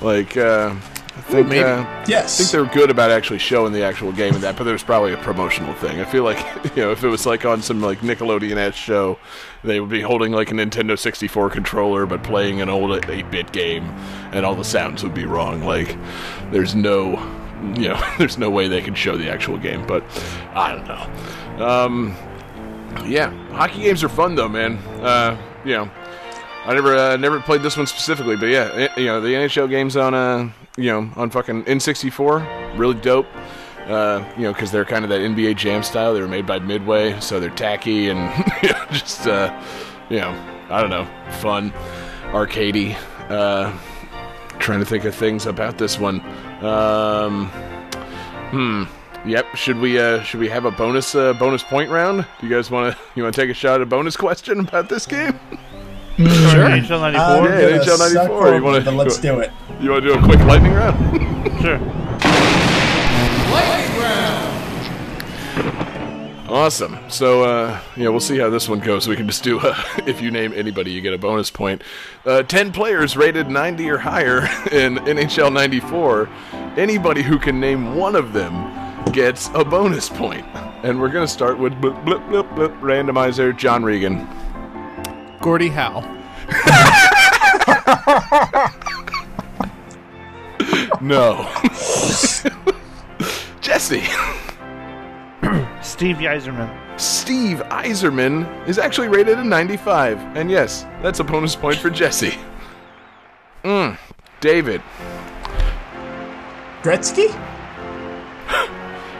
Like, uh, I think. maybe. Uh, I think they're good about actually showing the actual game in that, but there's probably a promotional thing. I feel like you know if it was like on some like Nickelodeon ass show, they would be holding like a Nintendo 64 controller but playing an old 8-bit game, and all the sounds would be wrong. Like there's no, you know, there's no way they can show the actual game. But I don't know. Um, yeah, hockey games are fun though, man. Uh, you know. I never uh, never played this one specifically, but yeah, eh, you know the NHL games on uh you know on fucking N64, really dope. Uh, you know, because they're kind of that NBA Jam style. They were made by Midway, so they're tacky and you know, just uh, you know, I don't know, fun, arcadey. Uh, trying to think of things about this one. Um, hmm. Yep. Should we uh, should we have a bonus uh, bonus point round? Do you guys want to you want to take a shot at a bonus question about this game? Sure. NHL I'm 94. Yeah, NHL '94. you wanna- let's do it. You want to do a quick lightning round? Sure. Lightning round! Awesome. So, uh, yeah, we'll see how this one goes. We can just do, uh, if you name anybody, you get a bonus point. Uh, 10 players rated 90 or higher in NHL 94. Anybody who can name one of them gets a bonus point. And we're going to start with blip, blip, blip, blip, randomizer John Regan. Gordie Howe. No. Jesse. Steve Yzerman. Steve Yzerman is actually rated a 95. And yes, that's a bonus point for Jesse. Mm. David. Gretzky?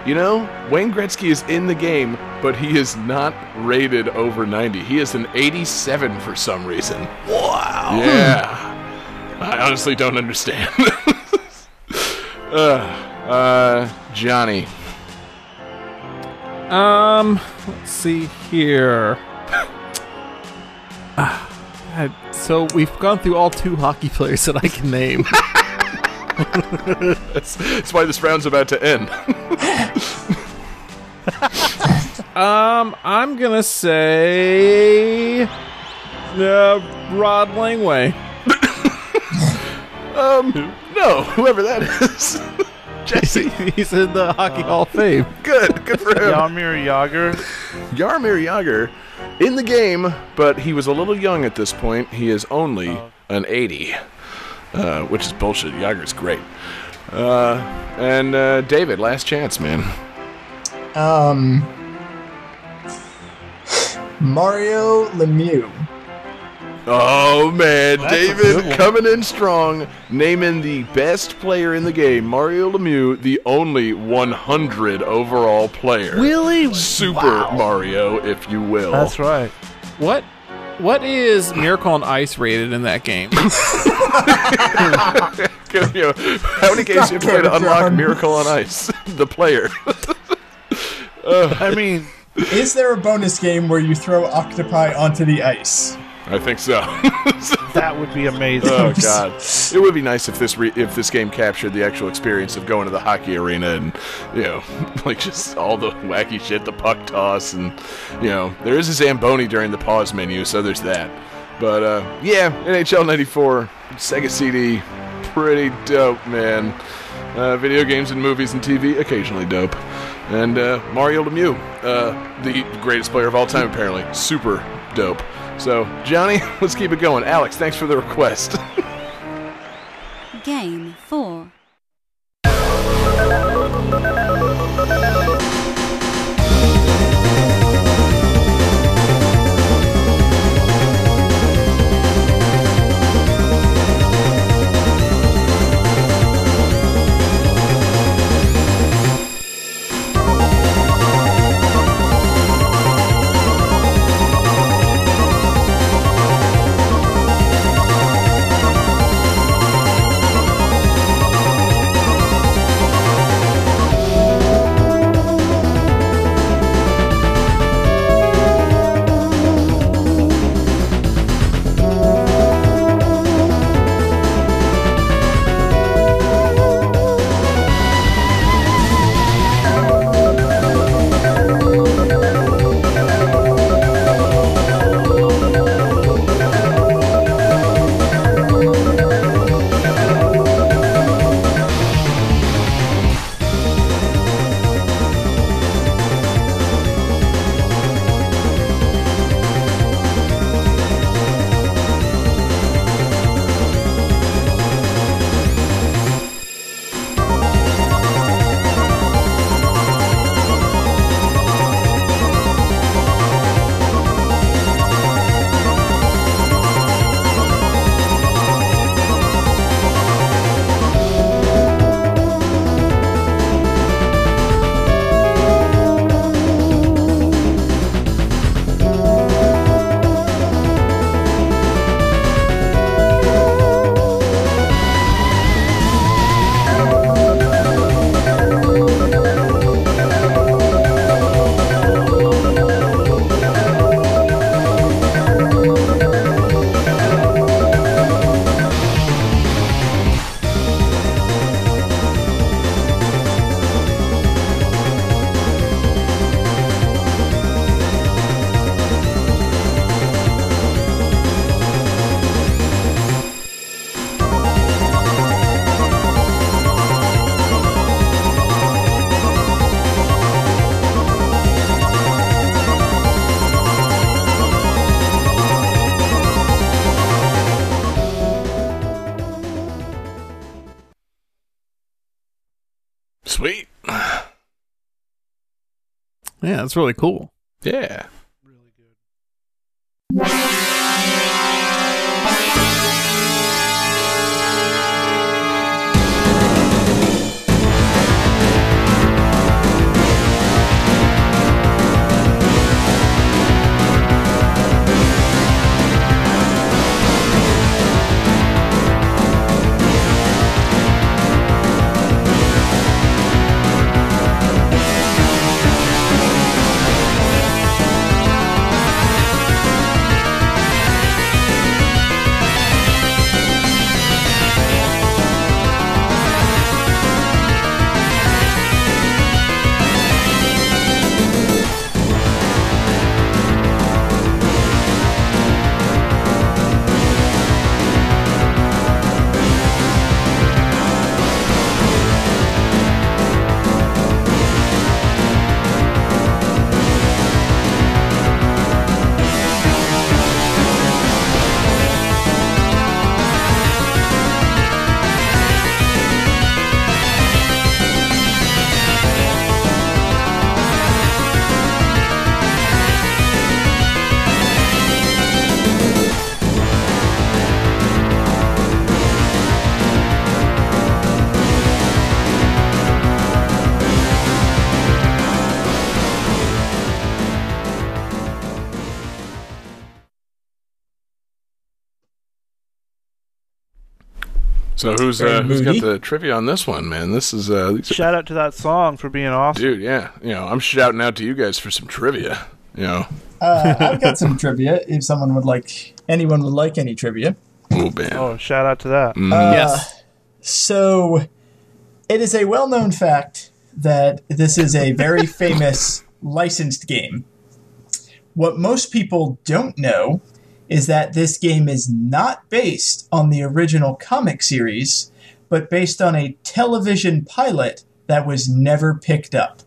You know, Wayne Gretzky is in the game, but he is not rated over 90. He is an 87 for some reason. Wow. Yeah. I honestly don't understand. uh, uh, Johnny. Um, let's see here. God, so we've gone through all two hockey players that I can name. That's, that's why this round's about to end. um, I'm gonna say uh, Rod Langway. Um, no, whoever that is. Jesse. He's in the Hockey Hall of Fame. Good, good for him. Yamir Jagr. Jaromir Jagr in the game, but he was a little young at this point. He is only an 80, uh, which is bullshit. Jagr's great. Uh, and uh, David, last chance, man. Um, Mario Lemieux. Oh man, That's a good David coming in strong, naming the best player in the game, Mario Lemieux, the only 100 overall player. Really? Super Mario, if you will. That's right. What? What is Miracle on Ice rated in that game? You know, how many games do you have to play to unlock John. Miracle on Ice? the player. I mean, Is there a bonus game where you throw octopi onto the ice? I think so. that would be amazing. oh god, it would be nice if this re- if this game captured the actual experience of going to the hockey arena and you know, like just all the wacky shit, the puck toss, and you know, there is a zamboni during the pause menu, so there's that. But uh, yeah, NHL '94, Sega CD, pretty dope, man. Uh, video games and movies and TV, occasionally dope. And uh, Mario Lemieux, uh, the greatest player of all time, apparently. Super dope. So, Johnny, let's keep it going. Alex, thanks for the request. Game that's really cool. Yeah. So who's uh, who's got the trivia on this one, man? This is uh, are- Shout out to that song for being awesome. dude. Yeah, you know, I'm shouting out to you guys for some trivia. You know, Uh, I've got some trivia. If someone would like, anyone would like any trivia. oh man, Oh, shout out to that. Uh, yes. So, it is a well-known fact that this is a very famous licensed game. What most people don't know is that this game is not based on the original comic series, but based on a television pilot that was never picked up.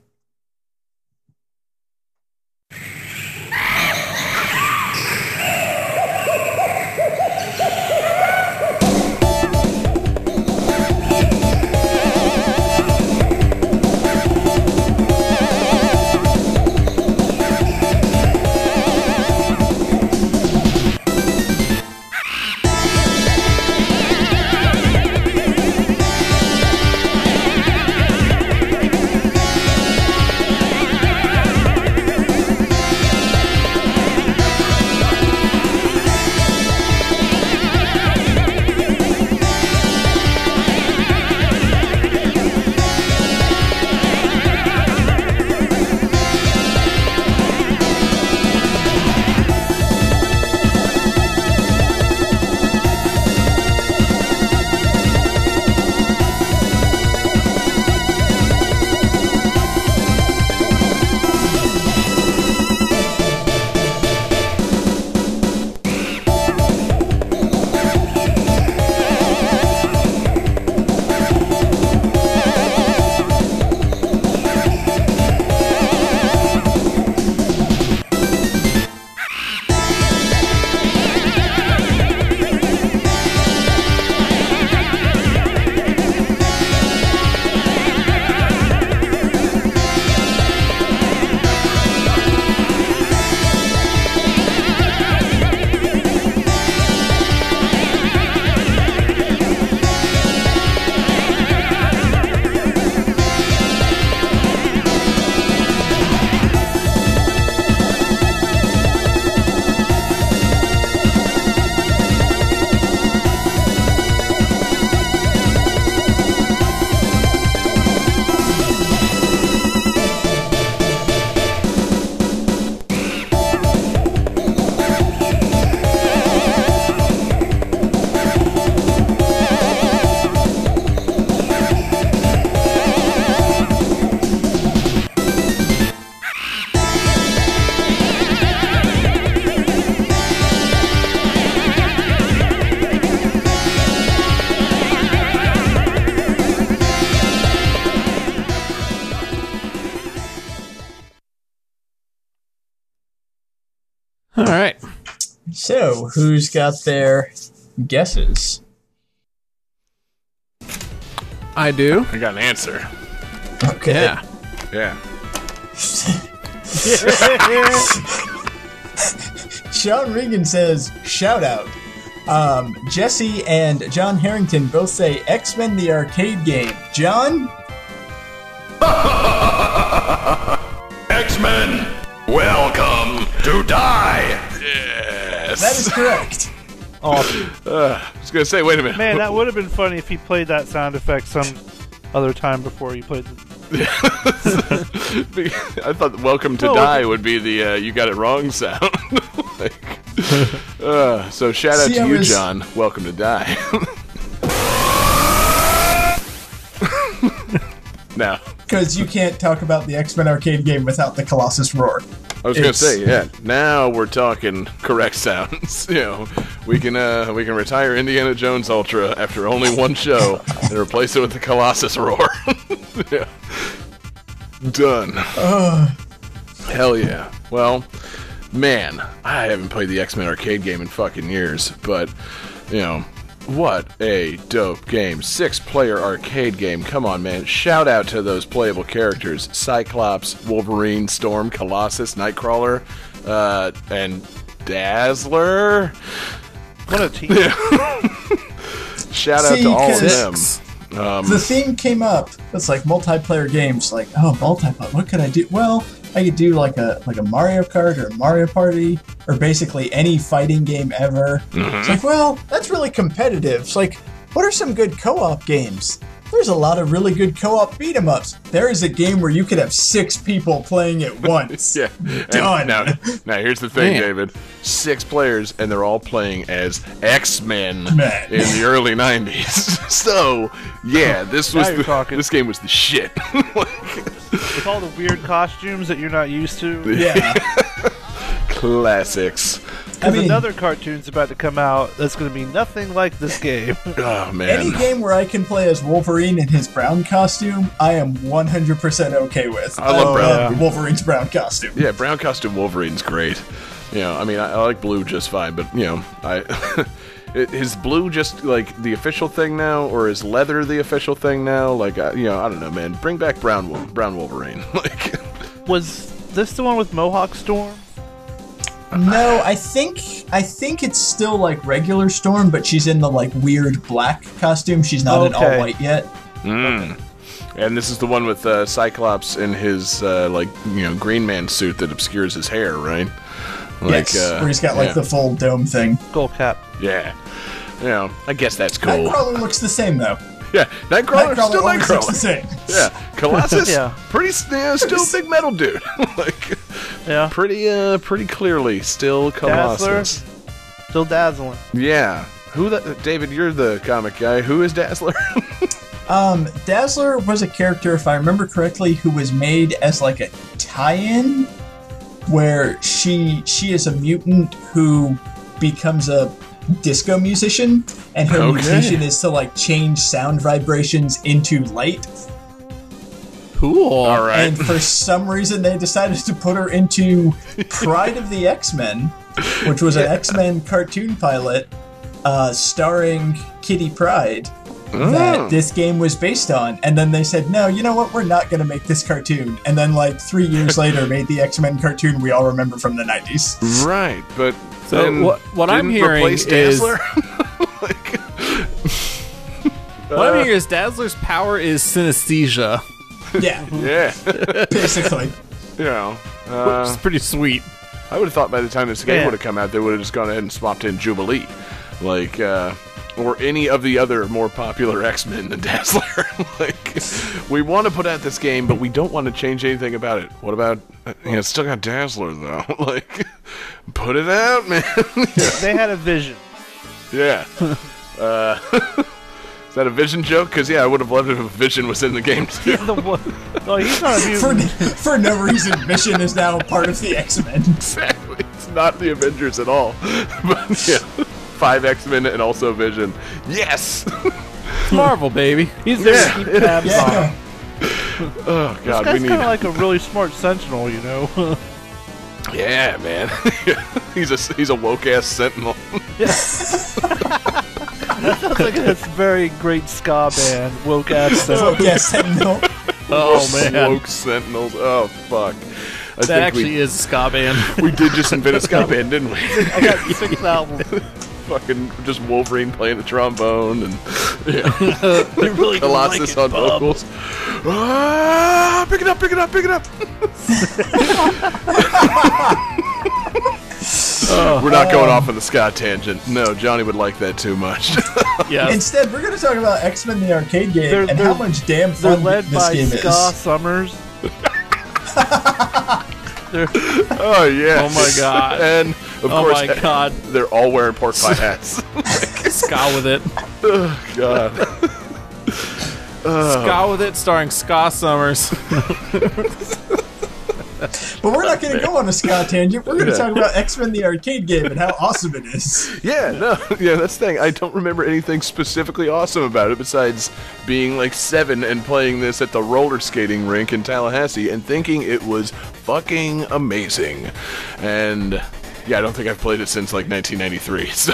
Who's got their guesses? I do. I got an answer. Okay. Yeah. Yeah. Sean Regan says, shout out. Um, Jesse and John Harrington both say X Men the arcade game. John? Correct. Awesome. Uh, I was gonna say, wait a minute. Man, that would have been funny if he played that sound effect some other time before he played the. I thought "Welcome to No, Die" would be the uh, "You got it wrong" sound. like, uh, so shout out See, to I you, was- John. Welcome to Die. now, Because you can't talk about the X Men arcade game without the Colossus roar. I was gonna say, yeah. Now we're talking correct sounds. you know, we can uh, we can retire Indiana Jones Ultra after only one show and replace it with the Colossus roar. yeah. Done. Hell yeah. Well, man, I haven't played the X Men arcade game in fucking years, but you know. What a dope game. Six player arcade game. Come on, man. Shout out to those playable characters Cyclops, Wolverine, Storm, Colossus, Nightcrawler, uh, and Dazzler. What a team! Shout out See, to all of 'cause- them. Um, the theme came up. It's like multiplayer games. Like, oh, multiplayer. What could I do? Well, I could do like a like a Mario Kart or a Mario Party or basically any fighting game ever. Mm-hmm. It's like, well, that's really competitive. It's like, what are some good co-op games? There's a lot of really good co-op beat 'em ups. There is a game where you could have six people playing at once. Yeah. And Done. Now, now here's the thing, Man. David. Six players, and they're all playing as X Men Man. in the early '90s. so, yeah, this was the, talking. this game was the shit. With all the weird costumes that you're not used to. Yeah. Classics. Because mean- another cartoon's about to come out that's going to be nothing like this game. Oh man. Any game where I can play as Wolverine in his brown costume, I am 100% okay with. I love brown. uh, Wolverine's brown costume. Yeah, brown costume Wolverine's great. You know, I mean, I, I like blue just fine, but you know, I i- is blue just like the official thing now, or is leather the official thing now? Like, I, you know, I don't know, man. Bring back brown Wol- brown Wolverine. like, Was this the one with Mohawk Storm? No, I think I think it's still like regular Storm, but she's in the like weird black costume. She's not in all white yet. and this is the one with uh, Cyclops in his uh, like you know Green Man suit that obscures his hair, right? Like, yes, uh, where he's got like yeah. the full dome thing. Skull Cap. yeah. You know, I guess that's cool. Nightcrawler looks the same though. Yeah, Nightcrawler, Nightcrawler still always looks the same. Yeah, Colossus, Yeah. pretty, s- yeah, still big metal dude. like, Yeah. pretty, uh, pretty clearly still Colossus. Still dazzling. Yeah. Who the David? You're the comic guy. Who is Dazzler? Um, Dazzler was a character, if I remember correctly, who was made as like a tie-in, where she she is a mutant who becomes a disco musician, and her Okay. mutation is to like change sound vibrations into light. Cool. All right. And for some reason, they decided to put her into Pryde of the X Men, which was an X Men cartoon pilot uh, starring Kitty Pryde that this game was based on. And then they said, no, you know what? We're not going to make this cartoon. And then, like, three years later, made the X Men cartoon we all remember from the 90s. right, but So then what- what I'm hearing replace is- like, What I'm hearing is Dazzler's power is synesthesia. Yeah, yeah, basically. you know. which Uh, is pretty sweet. I would have thought by the time this game Yeah. would have come out, they would have just gone ahead and swapped in Jubilee, like, uh, or any of the other more popular X Men than Dazzler. like, we want to put out this game, but we don't want to change anything about it. What about? uh, You know, it's still got Dazzler though. like, put it out, man. They had a vision. yeah. Uh, is that a Vision joke? Because yeah, I would have loved it if Vision was in the game too. The one, no, he's not a For, for no reason, Vision is now part of the X Men. Exactly. It's not the Avengers at all. but yeah, five X Men and also Vision. Yes. Marvel, baby. He's there Yeah, to keep tabs Yeah. on. Oh God, we guy's need. kind of like a really smart sentinel, you know? Yeah, man. he's a he's a woke ass sentinel. that Sounds like a very great ska band, woke ass. Oh, yes, Sentinel. Oh man, woke sentinels. Oh fuck. I that think actually we, is a ska band. we did just invent a ska band, didn't we? I got six albums. Fucking just Wolverine playing the trombone and yeah. You really don't like Colossus it, on bub. vocals. Ah, pick it up, pick it up, pick it up. We're not going off on the ska tangent. No, Johnny would like that too much. yes. Instead, we're going to talk about X Men the arcade game They're- and they're- how much damn They're fun led this by game Ska is. Summers. They're, oh yeah. Oh my God. And of Oh course, my God. they're all wearing pork pie hats. ska with it. Oh, God. Ska with it, starring Ska Summers. But we're not going to go on a Scott tangent. We're going to Yeah. talk about X Men the arcade game and how awesome it is. Yeah, no, yeah, that's the thing. I don't remember anything specifically awesome about it besides being like seven and playing this at the roller skating rink in Tallahassee and thinking it was fucking amazing. And yeah, I don't think I've played it since like 1993. So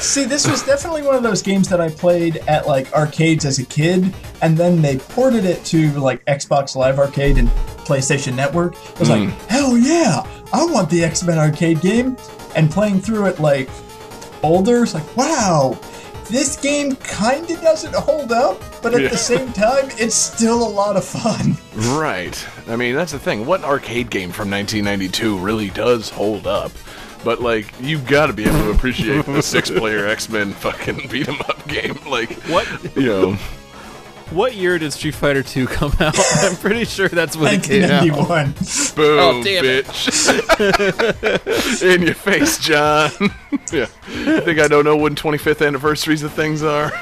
See, this was definitely one of those games that I played at like arcades as a kid, and then they ported it to like Xbox Live Arcade and PlayStation Network. I was like, mm. hell yeah, I want the X Men arcade game. And playing through it like older, it's like, wow, this game kind of doesn't hold up, but at Yeah. the same time, it's still a lot of fun. Right. I mean, that's the thing. What arcade game from 1992 really does hold up? But like, you've got to be able to appreciate the six-player X-Men fucking beat 'em up game. Like, What you know, what year did Street Fighter 2 come out? I'm pretty sure that's when it came out. 1991. boom, Oh, damn it. bitch, in your face, John. yeah, I think I don't know when 25th anniversaries of things are.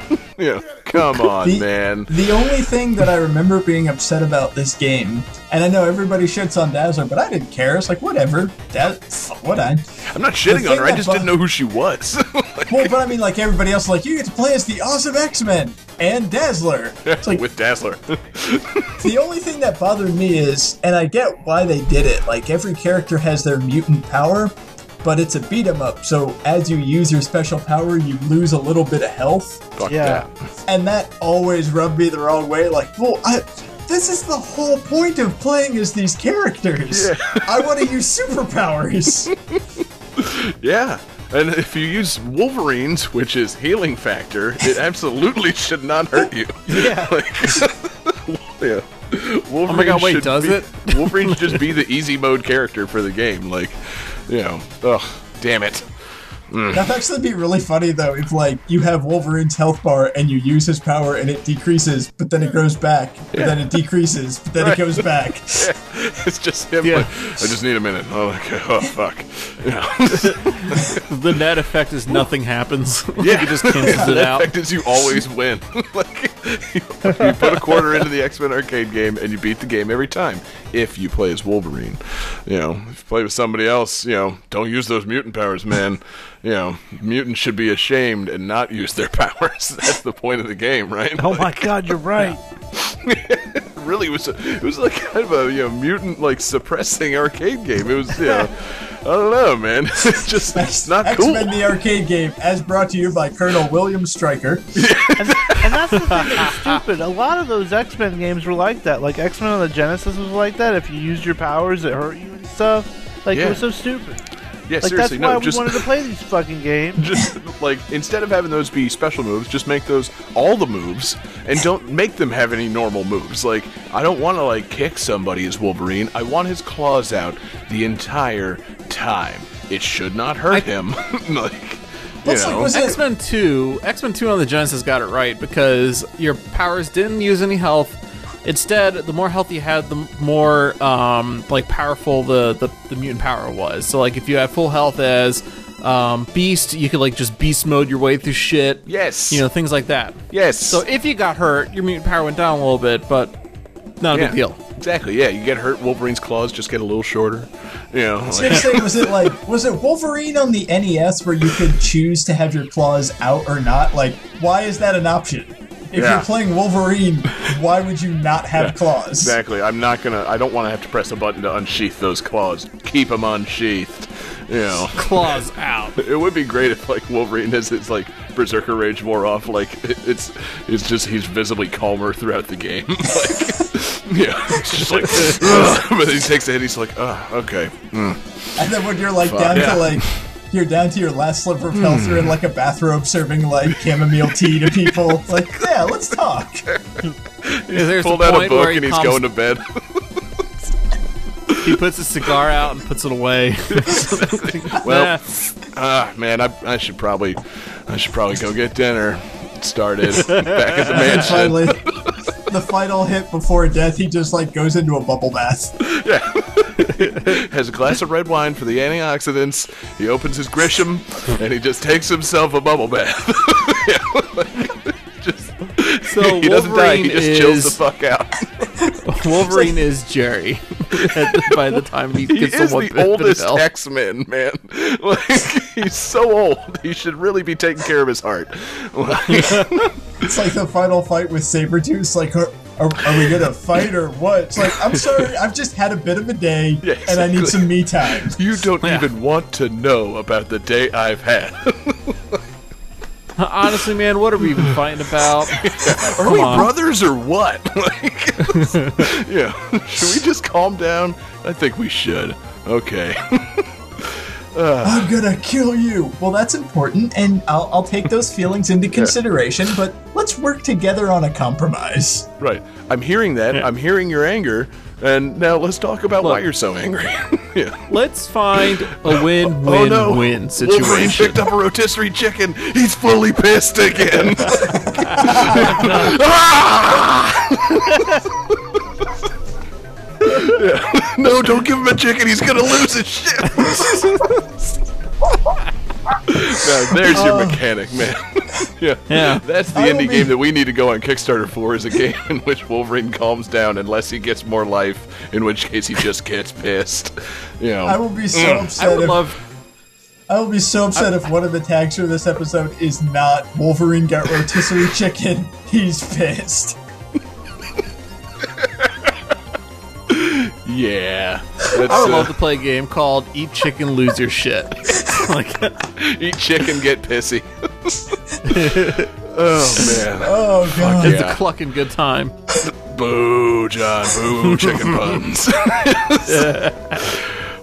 Yeah, come on, The- man. The only thing that I remember being upset about this game, and I know everybody shits on Dazzler, but I didn't care. It's like whatever. That what I. I'm not shitting on her. I just that didn't know who she was. Like, Well, but I mean, like everybody else, like you get to play as the awesome X Men and Dazzler. It's like with Dazzler. the only thing that bothered me is, and I get why they did it. Like every character has their mutant power, but it's a beat 'em up. So as you use your special power, you lose a little bit of health. Fuck Yeah. that. and that always rubbed me the wrong way. Like, well, I, this is the whole point of playing as these characters. I want to use superpowers. Yeah. And if you use Wolverine's, which is healing factor, it absolutely should not hurt you. Yeah. Like, yeah. Wolverine Oh my God, wait, does be- it? Wolverine should just be the easy mode character for the game. Like, you know, ugh, damn it. Mm. That'd actually be really funny though if like you have Wolverine's health bar and you use his power and it decreases, but then it grows back, but then it decreases, but then Right. it goes back. It's just him. Yeah. Like, I just need a minute. Oh, okay. Oh, fuck. Yeah. The net effect is nothing happens. Yeah. it just cancels it the out. effect is you always win. like, you, you put a quarter into the X Men arcade game and you beat the game every time. If you play as Wolverine, you know, if you play with somebody else, you know, don't use those mutant powers, man. You know, mutants should be ashamed and not use their powers. That's the point of the game, right? Oh my god, you're right. it really was. A, it was like kind of a you know mutant like suppressing arcade game. It was you know, I don't know, man. It's just it's not X cool. Men the arcade game, as brought to you by Colonel William Stryker. And, and that's the thing that's stupid. A lot of those X Men games were like that. Like X Men on the Genesis was like that. If you used your powers, it hurt you and stuff. Like Yeah. it was so stupid. Yeah, Like seriously, that's why no, we just wanted to play these fucking games. just like instead of having those be special moves, just make those all the moves, and don't make them have any normal moves. Like I don't want to like kick somebody as Wolverine. I want his claws out the entire time. It should not hurt him. like you Looks like was X Men Two, X Men Two on the Genesis got it right because your powers didn't use any health. Instead, the more health you had, the more um, like powerful the, the the mutant power was. So, like, if you had full health as um, Beast, you could like just Beast mode your way through shit. yes, You know, things like that. yes. So, if you got hurt, your mutant power went down a little bit, but not a yeah, big deal. Exactly. Yeah, you get hurt. Wolverine's claws just get a little shorter. You know, I was like- gonna say, was it like was it Wolverine on the NES where you could choose to have your claws out or not? Like, why is that an option? If Yeah. you're playing Wolverine, why would you not have claws? Exactly. I'm not gonna. I don't want to have to press a button to unsheath those claws. Keep them unsheathed. You know. Claws out. It would be great if like Wolverine has his like berserker rage wore off. Like it- it's it's just he's visibly calmer throughout the game. like yeah, it's just like "Ugh," but he takes a hit. He's like, oh, okay. Mm. And then when you're like down yeah. to like you're down to your last sliver of health, you're in like a bathrobe serving like chamomile tea to people. Like, yeah, let's talk. There's Pulled a out a point book he and he's calms- going to bed. He puts his cigar out and puts it away. well, Nah. ah, man, I, I should probably I should probably go get dinner started back at the mansion. Finally, the final hit before death, he just like goes into a bubble bath. has a glass of red wine for the antioxidants. He opens his Grisham and he just takes himself a bubble bath. Yeah, just, So he doesn't die. He Wolverine just chills the is- fuck out. Wolverine is Jerry by the time he He gets is somewhat the fit and oldest. X Men man. Like he's so old. He should really be taking care of his heart. Like, It's like the final fight with Sabretooth. Like, are, are, are we gonna fight or what? It's like, I'm sorry, I've just had a bit of a day Yeah, and I need some me time. you don't Yeah. even want to know about the day I've had. Honestly, man, what are we even fighting about? Are Come we on. brothers or what? Like, yeah. Should we just calm down? I think we should. Okay. I'm gonna kill you. Well, that's important, and I'll, I'll take those feelings into consideration. But let's work together on a compromise. right. I'm hearing that. I'm hearing your anger. And now let's talk about why you're so angry. yeah. Let's find a Oh win-win-win no! Wolverine situation. picked up a rotisserie chicken. He's fully pissed again. Ah! Yeah. No, don't give him a chicken. He's gonna lose his shit. Now, there's your oh. mechanic, man. yeah. Yeah. That's the I will indie be- game that we need to go on Kickstarter for is a game in which Wolverine calms down unless he gets more life, in which case he just gets pissed. You know. I will be so mm. I upset would if love. I will be so upset if one of the tags for this episode is not Wolverine got rotisserie chicken. He's pissed. Yeah. I would uh, love to play a game called Eat Chicken, Lose Your Shit. like, eat chicken, get pissy. oh man. Oh god. it's Yeah. a clucking good time. Boo, John. Boo, chicken puns.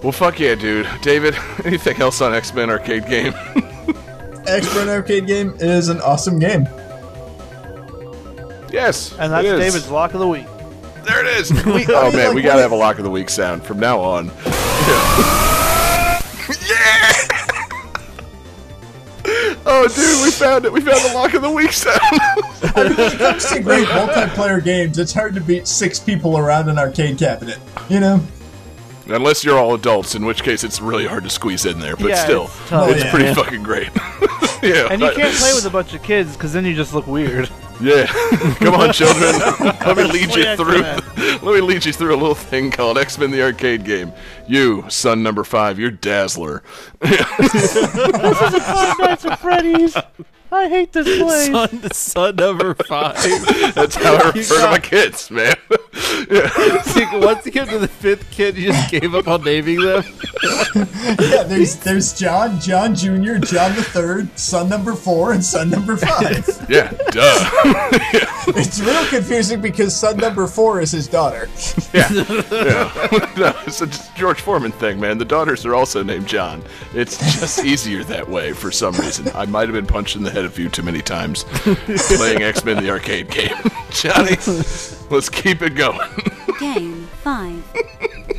well, fuck yeah, dude. David, anything else on X Men arcade game? X Men arcade game is an awesome game. yes. And that's it is. David's lock of the week. There it is. We, oh man, like, we gotta have a lock of the week sound from now on. Yeah. oh, dude, we found it. We found the lock of the week sound. When it comes to great multiplayer games, it's hard to beat six people around an arcade cabinet. You know? Unless you're all adults, in which case it's really hard to squeeze in there. But Yeah, still, it's tough. it's Oh, yeah. pretty fucking great. yeah. And you can't play with a bunch of kids because then you just look weird. Yeah. Come on, children. Let me lead you through. Let me lead you through a little thing called X Men: The Arcade Game. You, son number five, you're Dazzler. This is Five Nights at Freddy's. I hate this place. Son, son number five. That's how I refer to my kids, man. Once you get to the fifth kid, you just gave up on naming them. Yeah, there's there's John, John Jr., John the Third, son number four, and son number five. yeah, duh. it's real confusing because son number four is his daughter. Yeah, yeah. no, it's a George Foreman thing, man. The daughters are also named John. It's just easier that way for some reason. I might have been punched in the head a few too many times playing X Men: The Arcade Game. Johnny, let's keep it going. Game 5.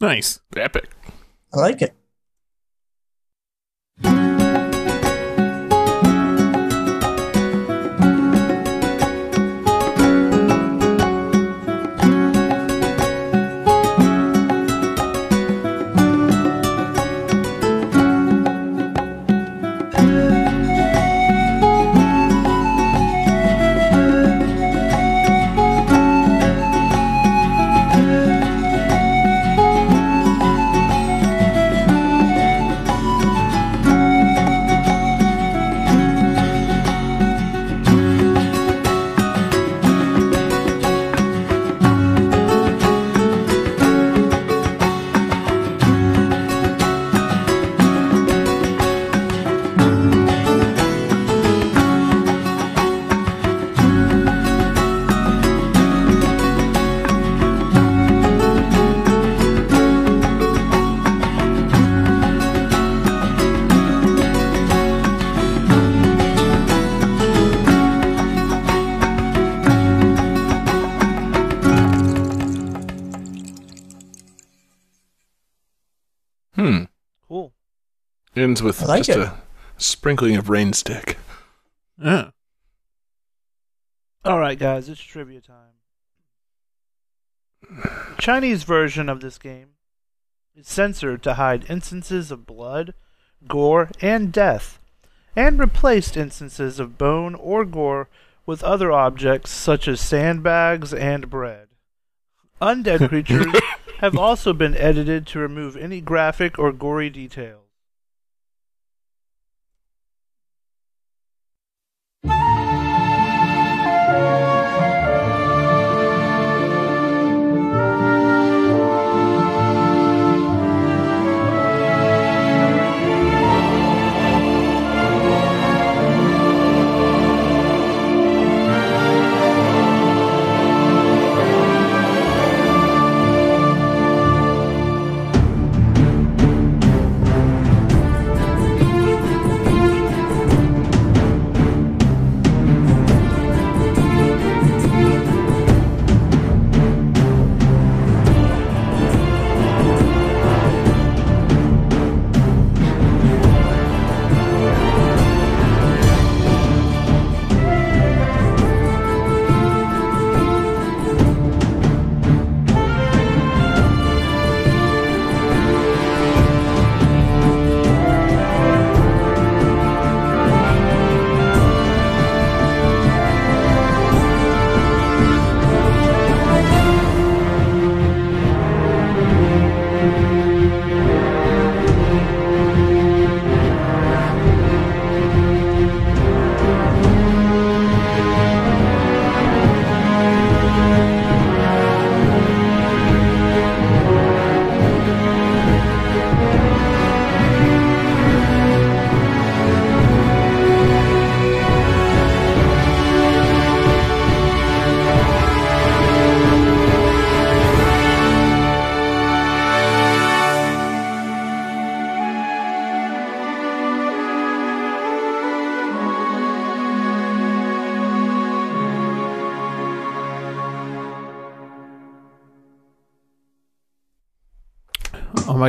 Nice. Ends with like just it. a sprinkling of rain stick. Yeah. All right, guys, it's trivia time. The Chinese version of this game is censored to hide instances of blood, gore, and death, and replaced instances of bone or gore with other objects such as sandbags and bread. Undead creatures have also been edited to remove any graphic or gory details.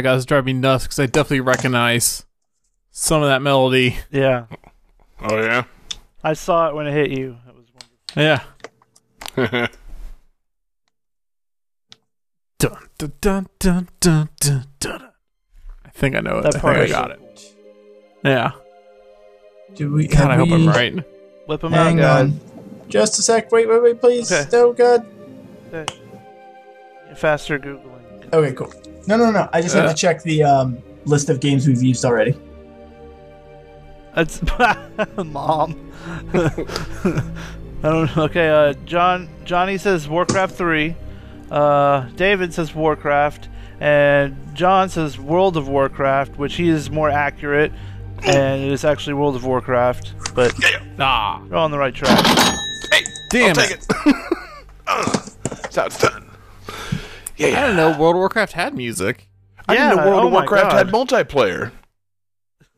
My god, it's driving me nuts because I definitely recognize some of that melody. Yeah, Oh yeah. I saw it when it hit you. That was wonderful. Yeah. Dun, dun, dun, dun, dun, dun, dun. I think I know it. That I part think I got so it. Yeah. Do we? God, have I hope we- I'm right. Whip them Hang out, on. Just a sec. Wait, wait, wait, please. Okay. Oh God. guys. Faster googling. Okay, cool. No, no, no. I just have Uh. to check the um, list of games we've used already. That's mom. I don't know. Okay, uh, John Johnny says Warcraft three. Uh, David says Warcraft, and John says World of Warcraft, which he is more accurate, and it is actually World of Warcraft. But nah, you're on the right track. Hey, damn I'll take it. it. That's how it's done. Yeah, I yeah. didn't know World of Warcraft had music. I didn't know World oh of Warcraft had multiplayer.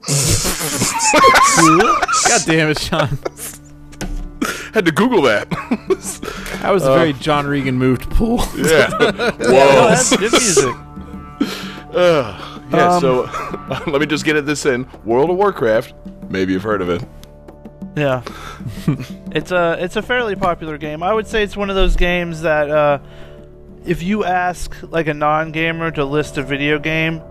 God damn it, Sean. Had to Google that. That was a very John Regan moved pool. yeah. Whoa. that's good music. Ugh. yeah. Um, so let me just get at this in. World of Warcraft. Maybe you've heard of it. Yeah, it's a it's a fairly popular game. I would say it's one of those games that uh, if you ask like a non-gamer to list a video game,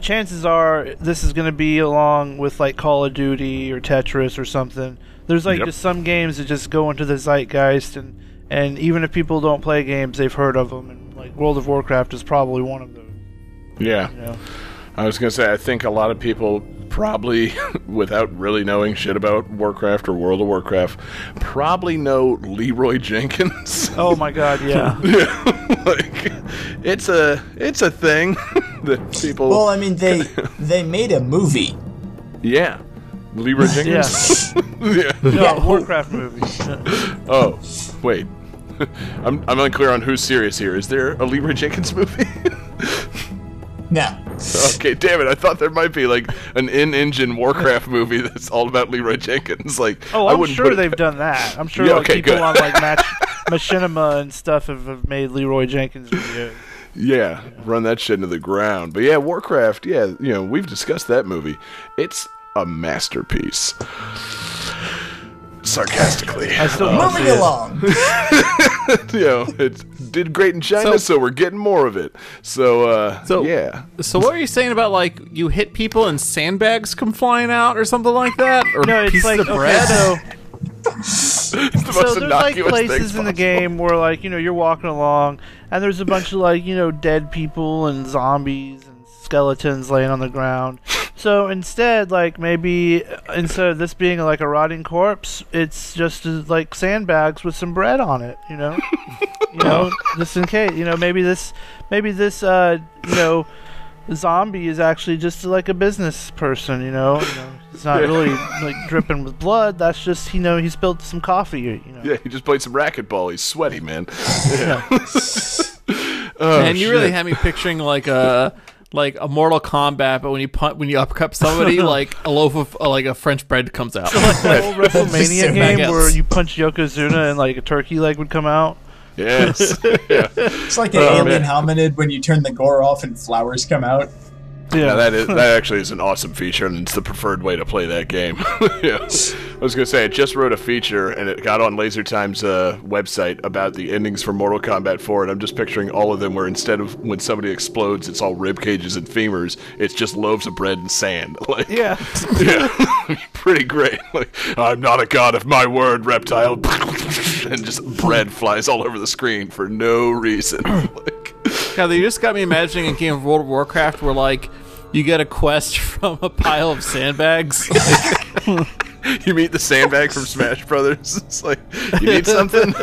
chances are this is going to be along with like Call of Duty or Tetris or something. There's like Yep. just some games that just go into the zeitgeist, and and even if people don't play games, they've heard of them. And like World of Warcraft is probably one of those. Yeah. You know? I was gonna say I think a lot of people probably, without really knowing shit about Warcraft or World of Warcraft, probably know Leroy Jenkins. Oh my God, yeah. Yeah, like it's a it's a thing that people. Well, I mean, they they made a movie. yeah, Leroy Jenkins. Yeah. No, Yeah. Warcraft movie. Oh, wait. I'm I'm unclear on who's serious here. Is there a Leroy Jenkins movie? No. okay, damn it! I thought there might be like an in-engine Warcraft movie that's all about Leroy Jenkins. Like, Oh, I I'm wouldn't sure they've done that. I'm sure Yeah, like okay, people good. on like Match, Machinima and stuff have, have made Leroy Jenkins videos. Yeah, run that shit into the ground. But yeah, Warcraft, yeah, you know, we've discussed that movie. It's a masterpiece. Sarcastically. I still want see Moving it. along. you know, it did great in China, so, So- we're getting more of it. So, uh, So- yeah. So what are you saying about like you hit people and sandbags come flying out or something like that, or No, it's pieces like of okay, bread? so It's the so there's like places in the game where like you know you're walking along and there's a bunch of like you know dead people and zombies and skeletons laying on the ground. So instead, like maybe uh, instead of this being like a rotting corpse, it's just uh, like sandbags with some bread on it. You know, you know, just in case. You know, maybe this, maybe this, uh, you know. Zombie is actually just like a business person, you know. You know, it's not really like dripping with blood. That's just, you know, he spilled some coffee, you know. Yeah, he just played some racquetball. He's sweaty, man. Yeah. and you really had me picturing like a like a Mortal Kombat, but when you punt when you uppercut somebody, like a loaf of uh, like a French bread comes out. like the old WrestleMania Some game nuggets. where you punch Yokozuna and like a turkey leg would come out. Yes. yeah. It's like an Oh, alien man. hominid when you turn the gore off and flowers come out. Yeah, that is that actually is an awesome feature, and it's the preferred way to play that game. yeah. I was gonna say I just wrote a feature, and it got on Laser Time's uh, website about the endings for Mortal Kombat 4, and I'm just picturing all of them where instead of when somebody explodes, it's all rib cages and femurs. It's just loaves of bread and sand. Like, yeah. yeah, pretty great. Like, I'm not a god of my word, reptile, and just bread flies all over the screen for no reason. like, God, you just got me imagining a game of World of Warcraft where like you get a quest from a pile of sandbags. you meet the sandbag from Smash Brothers. It's like you need something.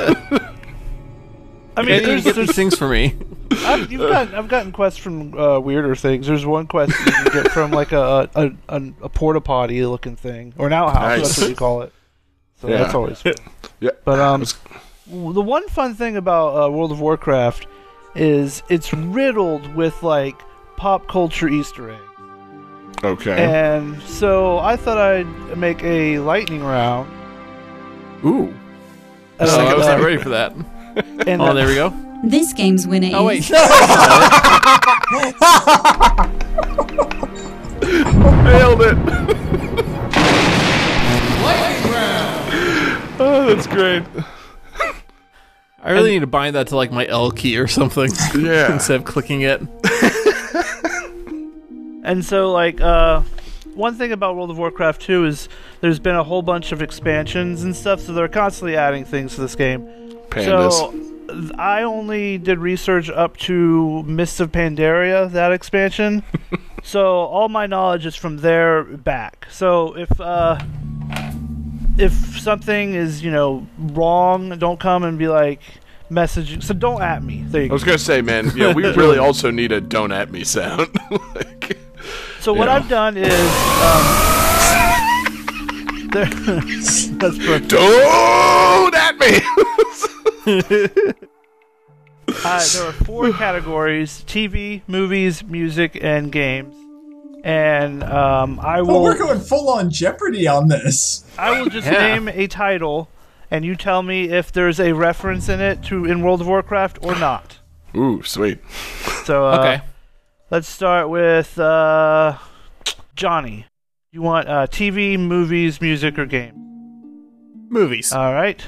I mean, and you there's, get there's, these things for me. I've, you've got, I've gotten quests from uh, weirder things. There's one quest you can get from like a a, a, a porta potty looking thing, or an outhouse. Nice. That's what you call it. So Yeah. that's always. Fun. yeah, But um, w- the one fun thing about uh, World of Warcraft is it's riddled with like pop culture Easter eggs. okay. And so I thought I'd make a lightning round. Ooh, Uh, oh, I was not uh, ready for that. and Oh, there we go. This game's winner Oh is wait, Nailed it. Lightning round. Oh, that's great. I really need to bind that to like my L key or something. Yeah. instead of clicking it. And so, like, uh, one thing about World of Warcraft 2 is there's been a whole bunch of expansions and stuff, so they're constantly adding things to this game. Pandas. So, I only did research up to Mists of Pandaria, that expansion. so, all my knowledge is from there back. So, if, uh, if something is, you know, wrong, don't come and be like, message. So, don't at me. There you I go. was gonna say, man, yeah, we really also need a "don't at me" sound. like, So what Yeah. I've done is, um, there, that's perfect. don't at me. Uh, there are four categories: TV, movies, music, and games. And um, I Oh, will, we're going full on Jeopardy on this. I will just Yeah. name a title, and you tell me if there's a reference in it to in World of Warcraft or not. Ooh, sweet. So uh, Okay. Let's start with uh, Johnny. You want uh, TV, movies, music, or game? Movies. All right.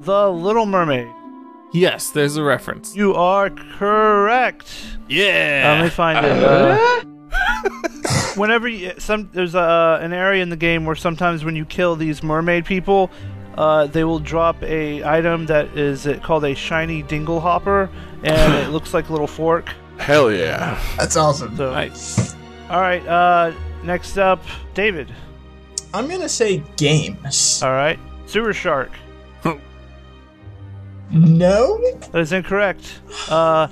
The Little Mermaid. yes, there's a reference. You are correct. Uh, Yeah. let me find it. Uh, whenever you, some there's a, an area in the game where sometimes when you kill these mermaid people, uh, they will drop a item that is uh, called a shiny dingle hopper, and it looks like a little fork. Hell yeah. That's awesome. So, Nice. all right. Uh, next up, David. I'm gonna say games. All right, sewer shark. No? That is incorrect. Uh,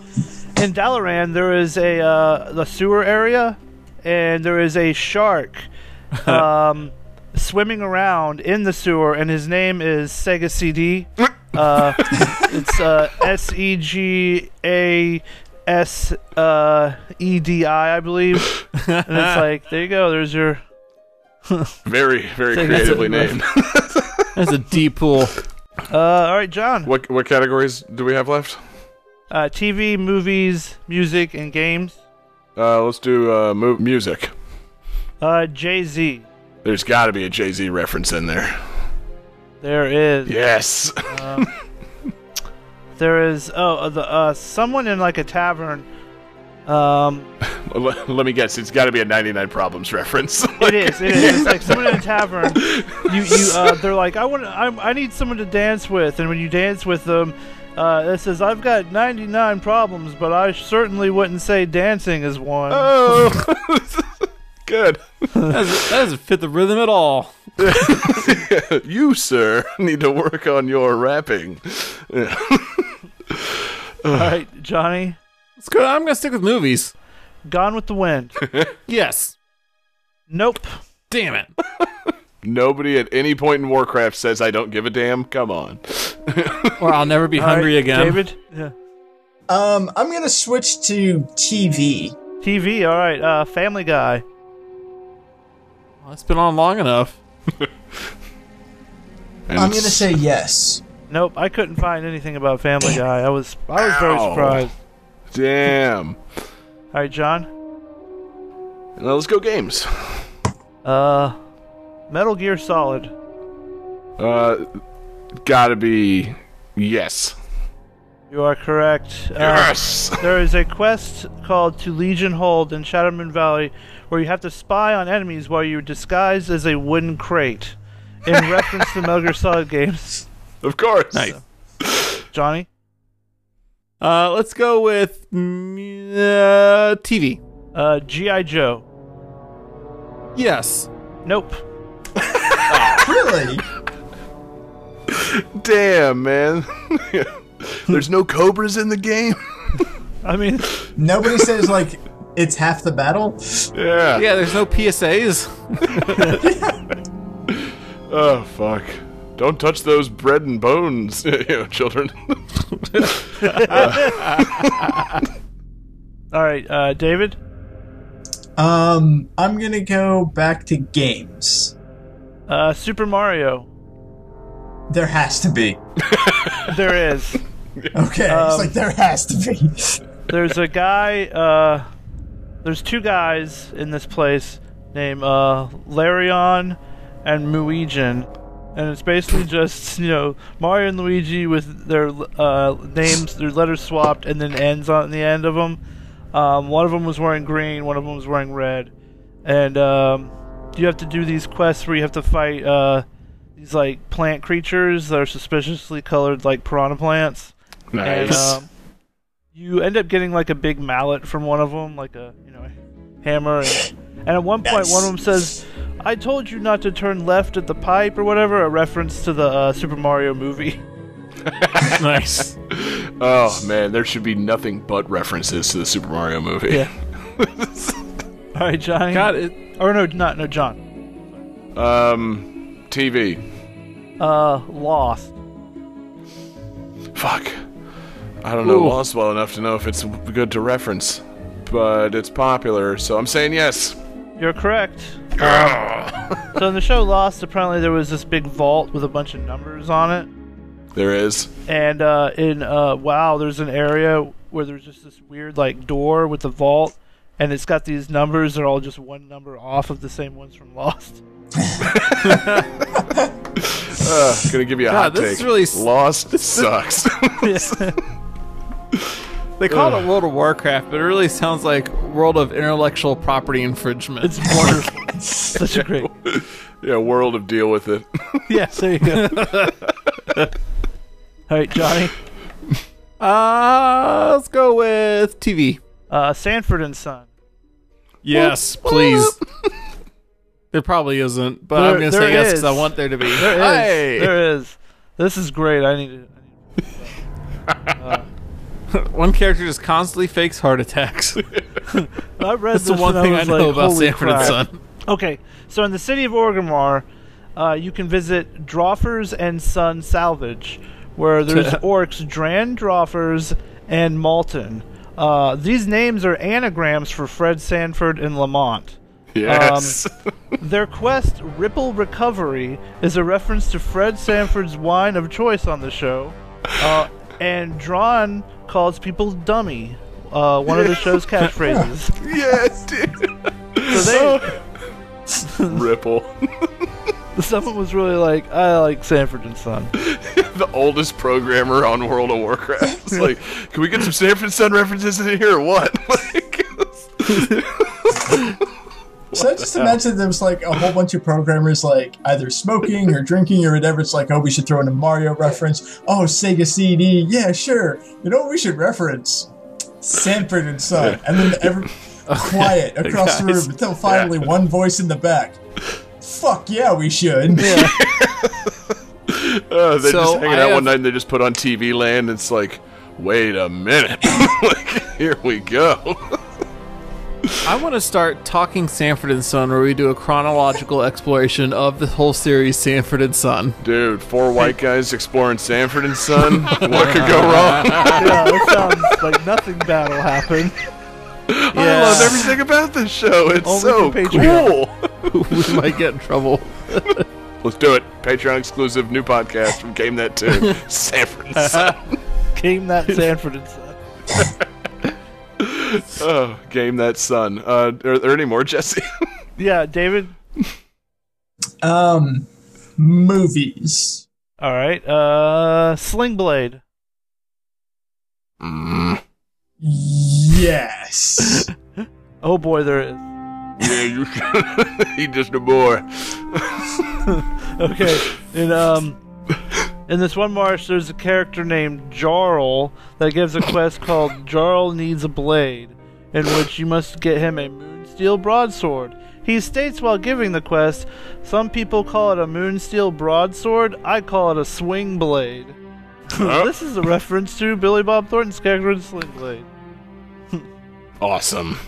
in Dalaran, there is a uh, the sewer area, and there is a shark um, swimming around in the sewer, and his name is Sega CD. Uh, it's uh, S E G A S uh, E D I, I believe. And it's like, there you go. There's your. Very, very that's creatively a- named. That's a deep pool. Uh, all right, John. what what categories do we have left? Uh, TV, movies, music, and games. Uh, let's do uh, mu- music. Uh, Jay Z. There's got to be a Jay Z reference in there. There is. Yes. There is. Oh, uh, the uh, someone in like a tavern. Um, let, let me guess. It's got to be a 99 Problems reference. it is. It is. It's like someone in a tavern. You, you. Uh, they're like, I want. I, I need someone to dance with, and when you dance with them. Uh, it says, I've got 99 problems, but I certainly wouldn't say dancing is one. oh, good. That doesn't, that doesn't fit the rhythm at all. you, sir, need to work on your rapping. Yeah. All right, Johnny, Let's go. I'm gonna stick with movies. Gone with the Wind. Yes. nope. Damn it. Nobody at any point in Warcraft says I don't give a damn. Come on. Or I'll never be All right, hungry again. David? Yeah. Um, I'm gonna switch to TV. TV, all right. Uh, Family Guy. Well, it's been on long enough. I'm gonna say yes. Nope, I couldn't find anything about Family Guy. I was I was very Ow. surprised. Damn. All right, John. Now let's go games. Uh, Metal Gear Solid. Uh, gotta be yes. You are correct. Uh, Yes. There is a quest called To Legion Hold in Shadowmoon Valley where you have to spy on enemies while you're disguised as a wooden crate. In reference to Metal Gear Solid games. Of course. Nice. Johnny? Uh, let's go with mm, uh, TV. Uh, G.I. Joe. Yes. Nope. Really? Damn, man. There's no cobras in the game. I mean, Nobody says like it's half the battle. Yeah. Yeah, there's no PSAs. Oh fuck. Don't touch those bread and bones, you know, children. all right, uh, David? Um, I'm gonna go back to games. Uh, Super Mario. There has to be. There is. Okay, Um, it's like there has to be. There's a guy, uh, there's two guys in this place named, uh, Larion and Muigin. And it's basically just, you know, Mario and Luigi with their, uh, names, their letters swapped and then ends on the end of them. Um, one of them was wearing green, one of them was wearing red. And, um, you have to do these quests where you have to fight, uh, these, like, plant creatures that are suspiciously colored like piranha plants. And nice. um, you end up getting like a big mallet from one of them, like a you know hammer. And, and at one point, one of them says, "I told you not to turn left at the pipe" or whatever, a reference to the uh, Super Mario movie. nice. oh man, there should be nothing but references to the Super Mario movie. Yeah. All right, Johnny. Got it, Or no, not no John. Um, TV. Uh, Lost. Fuck. I don't know Ooh. Lost well enough to know if it's good to reference, but it's popular, so I'm saying yes. You're correct. So in the show Lost, apparently there was this big vault with a bunch of numbers on it. There is. And uh, in uh, WoW, there's an area where there's just this weird like door with the vault, and it's got these numbers. They're all just one number off of the same ones from Lost. Uh, gonna give you a God, hot this take. is really s- Lost sucks. they call it World of Warcraft, but it really sounds like World of Intellectual Property Infringement. It's wonderful. Such a great. yeah, world of deal with it. Yes, there you go. all right, Johnny. Uh, let's go with TV. Uh, Sanford and Son. Yes, please. there probably isn't, but I'm going to say yes is. because I want there to be. There is. Hey! There is. This is great. I need to. One character just constantly fakes heart attacks. I read That's the one and I thing I know like, about Sanford crap." and Son. Okay, so in the city of Orgrimmar, uh, you can visit Droffers and Son Salvage, where there's orcs Dran Droffers and Malton. Uh, these names are anagrams for Fred Sanford and Lamont. yes. Their quest, Ripple Recovery, is a reference to Fred Sanford's wine of choice on the show, uh, and Dran calls people dummy. Uh, one of the show's catchphrases. yes, dude. So they, Ripple. someone was really like, I like Sanford and Son. the oldest programmer on World of Warcraft. It's like, can we get some Sanford and Son references in here or what? Like, So I just imagine there was like a whole bunch of programmers like either smoking or drinking or whatever. It's like, oh, we should throw in a Mario reference. Oh, Sega CD. Yeah, sure. You know what we should reference? Sanford and Son. And then every quiet across the room until finally one voice in the back. Fuck yeah, we should. Yeah. uh, they're So, just hanging I out have- one night and they just put on TV Land. And It's like, wait a minute. like, here we go. I want to start talking Sanford and Son, where we do a chronological exploration of the whole series Sanford and Son. Dude, four white guys exploring Sanford and Son. what could go wrong? yeah, that sounds like nothing bad will happen. I love everything about this show. It's Only so through cool. we might get in trouble. Let's do it. Patreon exclusive new podcast from Game That Tune. Sanford and Son. Game that Sanford and Son. Oh, Game That Son. Uh, are there any more, Jesse? Yeah, David. Um, movies. All right. Uh, Sling Blade. mm. Yes. Oh boy, there is. Yeah, you should. He just a boy. Okay. and um, in this one marsh, there's a character named Jarl that gives a quest called Jarl Needs a Blade, in which you must get him a Moonsteel broadsword. He states while giving the quest, "Some people call it a Moonsteel broadsword. I call it a swing blade." Oh. this is a reference to Billy Bob Thornton's character in Sling Blade. Awesome.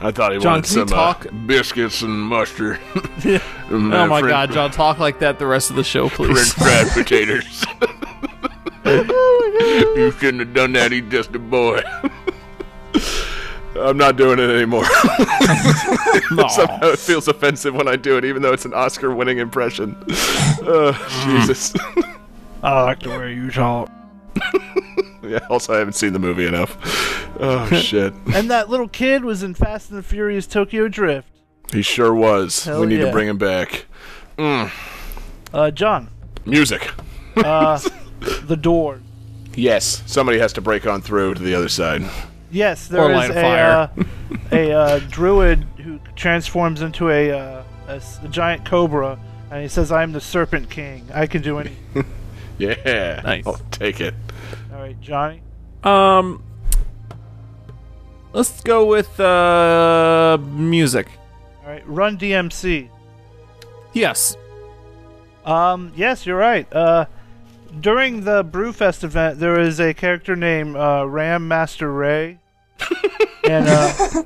I thought he John, wanted some uh, talk- biscuits and mustard. And, Oh uh, my French- God, John, talk like that the rest of the show, please. French fried potatoes. you shouldn't have done that. He's just a boy. I'm not doing it anymore. Somehow it feels offensive when I do it, even though it's an Oscar-winning impression. Uh, Jesus. I like the way you talk. yeah. Also, I haven't seen the movie enough. Oh shit. And that little kid was in Fast and the Furious Tokyo Drift. He sure was. Hell we need yeah. to bring him back. Uh, John. Music. Uh, the door. Yes, somebody has to break on through to the other side. Yes, there Or is a a fire. uh, a uh, druid who transforms into a, uh, a s- a giant cobra, and he says, "I'm the Serpent King. I can do anything." Yeah. Nice. I'll take it. All right, Johnny. Um, let's go with uh music. All right, Run DMC. Yes. Um, yes, you're right. Uh, during the Brewfest event, there is a character named uh, Ram Master Ray, and uh,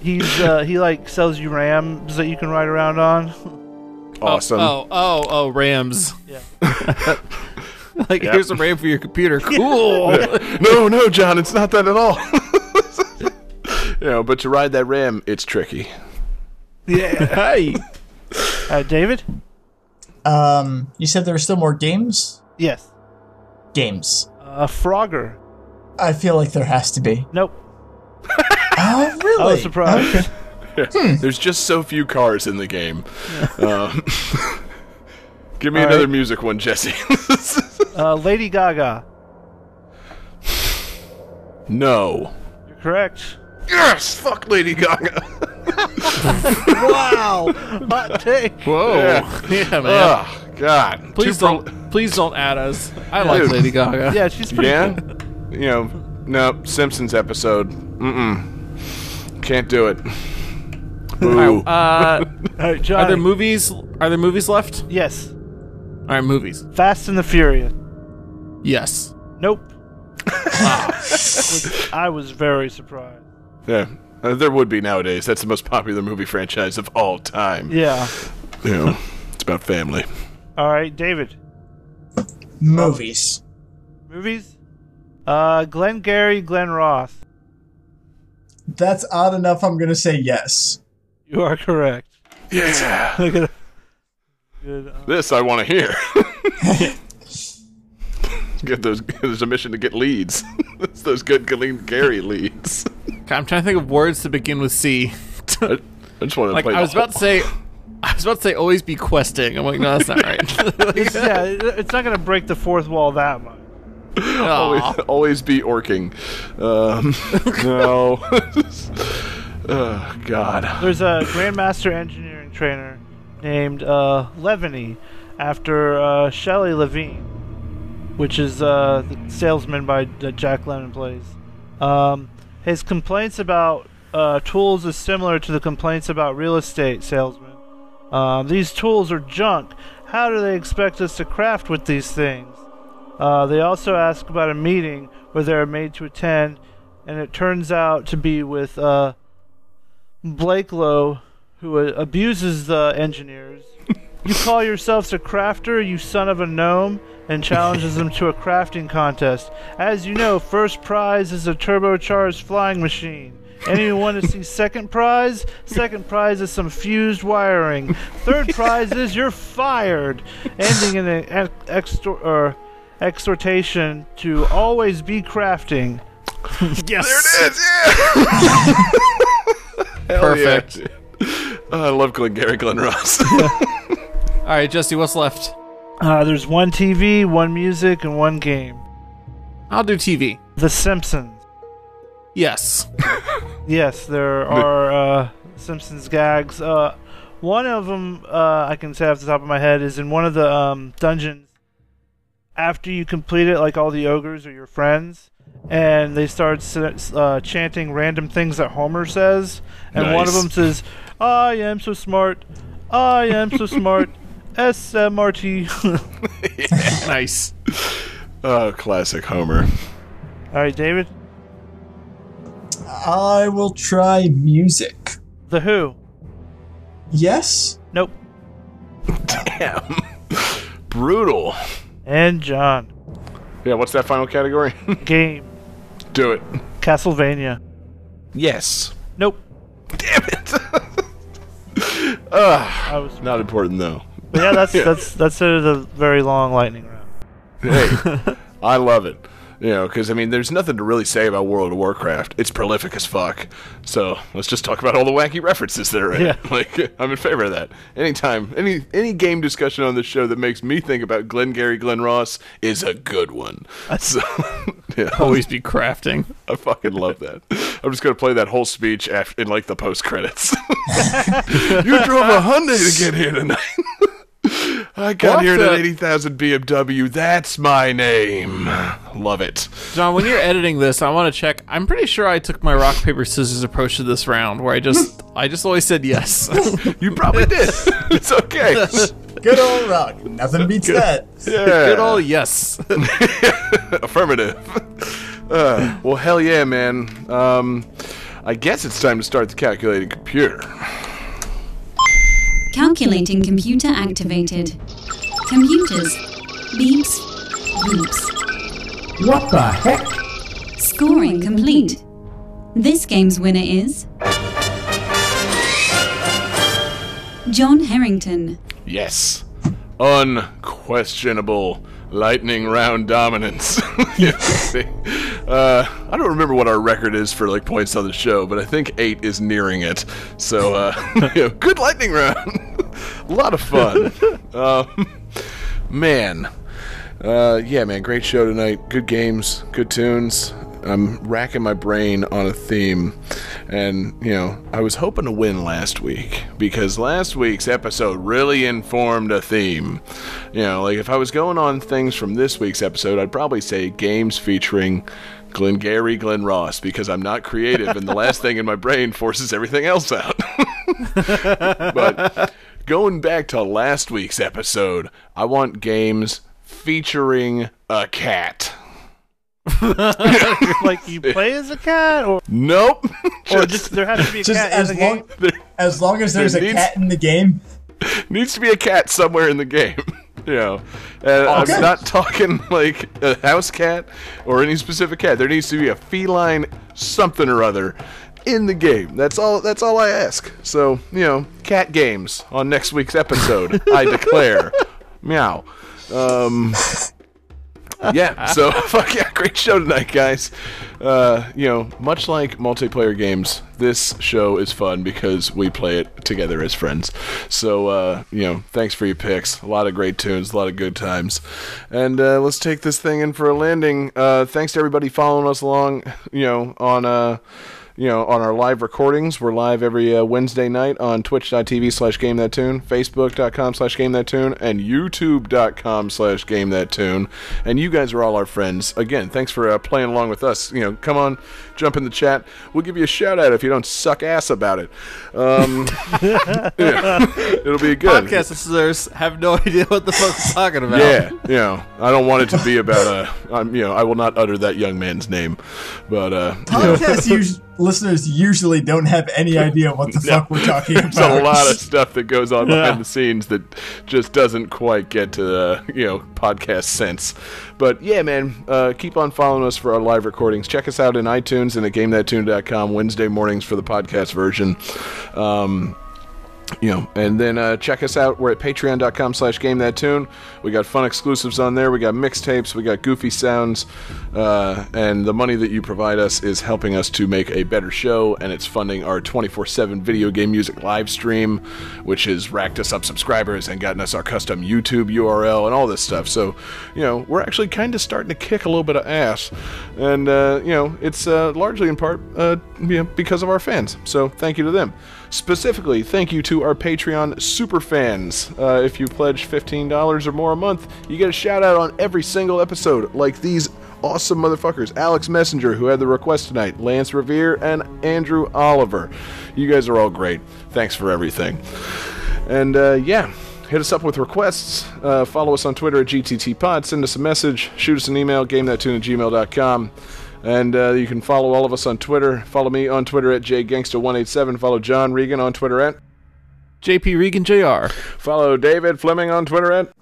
he's uh, he like sells you rams that you can ride around on. Awesome. Oh, oh, oh, Rams. Yeah. like, Yep. here's a RAM for your computer. Cool. No, no, John, it's not that at all. you know, but to ride that ram, it's tricky. Yeah. hey. Uh, David. Um, you said there were still more games? Yes. Games. Uh, Frogger. I feel like there has to be. Nope. Oh, really? I was surprised. Okay. There's just so few cars in the game. Um, give me All another right. music one, Jesse. Uh, Lady Gaga. no. You're correct. Yes, fuck Lady Gaga. Wow. Hot take. Whoa. Yeah. Yeah, man. oh God. please Two don't. Please don't add us. I like Dude. Lady Gaga. Yeah, she's pretty Yeah. good. You know, no Simpsons episode. Mm-mm. Can't do it. Boo. Uh, All right, are there movies? Are there movies left? Yes. All right, movies. Fast and the Furious. Yes. Nope. Which I was very surprised. yeah. Uh, there would be nowadays. That's the most popular movie franchise of all time. Yeah. You know, it's about family. All right, David. Movies. Movies. Uh, Glenn Gary, Glen Ross. That's odd enough. I'm gonna say yes. You are correct. Yeah. Look at Good. uh, This I want to hear. get those. There's a mission to get leads. it's those good Glengarry leads. I'm trying to think of words to begin with C. I, I just want to like play. I was about to say, I was about to say always be questing. I'm like, no, that's not right. It's, yeah, it's not gonna break the fourth wall that much. always, always be orking. Um, no. oh God. There's a Grandmaster Engineering trainer named uh, after uh, Shelley Levene, which is uh, the salesman by Jack Lemmon plays. Um, his complaints about uh, tools is similar to the complaints about real estate salesmen. Um, these tools are junk. How do they expect us to craft with these things? Uh, they also ask about a meeting where they're made to attend, and it turns out to be with uh, Blake Lowe, who uh, abuses the engineers. you call yourselves a crafter, you son of a gnome, and challenges them to a crafting contest. As you know, first prize is a turbocharged flying machine. Anyone want to see second prize? Second prize is some fused wiring. Third prize is you're fired, ending in an ex- extor- or exhortation to always be crafting. yes. There it is. Yeah. Hell yeah, Perfect. dude. Oh, I love Glengarry Glen Ross. All right, Jesse, what's left? Uh, there's one TV, one music, and one game. I'll do TV. The Simpsons. Yes. Yes, there are uh, Simpsons gags. Uh, one of them uh, I can say off the top of my head is in one of the um, dungeons. After you complete it, like all the ogres or your friends, and they start uh, chanting random things that Homer says, and one of them says, "I am so smart, I am so smart." SMRT. nice. oh, classic Homer. All right, David. I will try music. The Who. Yes? Nope. Damn. Brutal. And John. Yeah, what's that final category? Game. Do it. Castlevania. Yes. Nope. Damn it. Ugh. I was. Not important though. But yeah, that's Yeah. that's that's. A very long lightning round. Hey, I love it. You know, because I mean, there's nothing to really say about World of Warcraft. It's prolific as fuck. So let's just talk about all the wacky references that are in it. Yeah. Like, I'm in favor of that. Anytime, any any game discussion on this show that makes me think about Glengarry Glen Ross is a good one. So, yeah, Always be crafting. I fucking love that. I'm just gonna play that whole speech after, in like the post credits. you drove a Hyundai to get here tonight. I got What here in the- an 80,000 BMW. That's my name. Love it. John, when you're editing this, I want to check. I'm pretty sure I took my rock paper scissors approach to this round, where I just I just always said yes. You probably did. It's okay. Good old rock. Nothing beats that. Yeah. Good old yes. affirmative. Uh, well, hell yeah, man. Um, I guess it's time to start the calculating computer. Calculating computer activated. Computers. Beeps. Beeps. What the heck? Scoring complete. This game's winner is. John Harrington. Yes. Unquestionable lightning round dominance. Uh, I don't remember what our record is for like points on the show, but I think eight is nearing it. So, uh, you know, good lightning round. A lot of fun. um, man. Uh, yeah, man, great show tonight. Good games, good tunes. I'm racking my brain on a theme. And, you know, I was hoping to win last week because last week's episode really informed a theme. You know, like if I was going on things from this week's episode, I'd probably say games featuring Glenn Gary, Glen Ross because I'm not creative and the last thing in my brain forces everything else out. but going back to last week's episode, I want games featuring a cat. like you play as a cat, or Nope. or just there has to be a Just cat as in the long, game. there as long as there's There a needs- cat in the game. needs to be a cat somewhere in the game. You know, and Okay. I'm not talking like a house cat or any specific cat. There needs to be a feline something or other in the game. That's all. That's all I ask. So you know, cat games on next week's episode. I declare, meow. Um, yeah, so fuck yeah, great show tonight, guys. Uh, you know, much like multiplayer games, this show is fun because we play it together as friends. So, uh, you know, thanks for your picks. A lot of great tunes, a lot of good times. And uh, let's take this thing in for a landing. Uh, thanks to everybody following us along, you know, on. Uh, you know, on our live recordings. We're live every uh, Wednesday night on twitch.tv slash game that tune, facebook.com slash game that tune, and youtube.com slash game that tune. And you guys are all our friends. Again, thanks for uh, playing along with us. You know, come on, jump in the chat. We'll give you a shout out if you don't suck ass about it. Um, yeah, it'll be good. Podcast listeners have no idea what the fuck we're talking about. Yeah, you know, I don't want it to be about a, um, you know, I will not utter that young man's name, but uh, you know. Podcast us- listeners usually don't have any idea what the fuck we're talking about. There's a lot of stuff that goes on behind the scenes that just doesn't quite get to the you know podcast sense. But yeah, man, uh, keep on following us for our live recordings. Check us out in iTunes and at GameThatTune.com Wednesday mornings for the podcast version. Um, you know, and then uh, check us out. We're at patreon.com slash game that tune. We got fun exclusives on there. We got mixtapes. We got goofy sounds. Uh, and the money that you provide us is helping us to make a better show. And it's funding our 24 7 video game music live stream, which has racked us up subscribers and gotten us our custom YouTube URL and all this stuff. So, you know, we're actually kind of starting to kick a little bit of ass. And, uh, you know, it's uh, largely in part uh, you know, because of our fans. So thank you to them. Specifically, thank you to our Patreon super fans. Uh, if you pledge $15 or more a month, you get a shout out on every single episode, like these awesome motherfuckers Alex Messenger, who had the request tonight, Lance Revere, and Andrew Oliver. You guys are all great. Thanks for everything. And uh, yeah. Hit us up with requests. Uh, follow us on Twitter at GTTPod. Send us a message. Shoot us an email, gamethattune at gmail.com. And uh, you can follow all of us on Twitter. Follow me on Twitter at jgangsta187. Follow John Regan on Twitter at JP Regan Jr. Follow David Fleming on Twitter at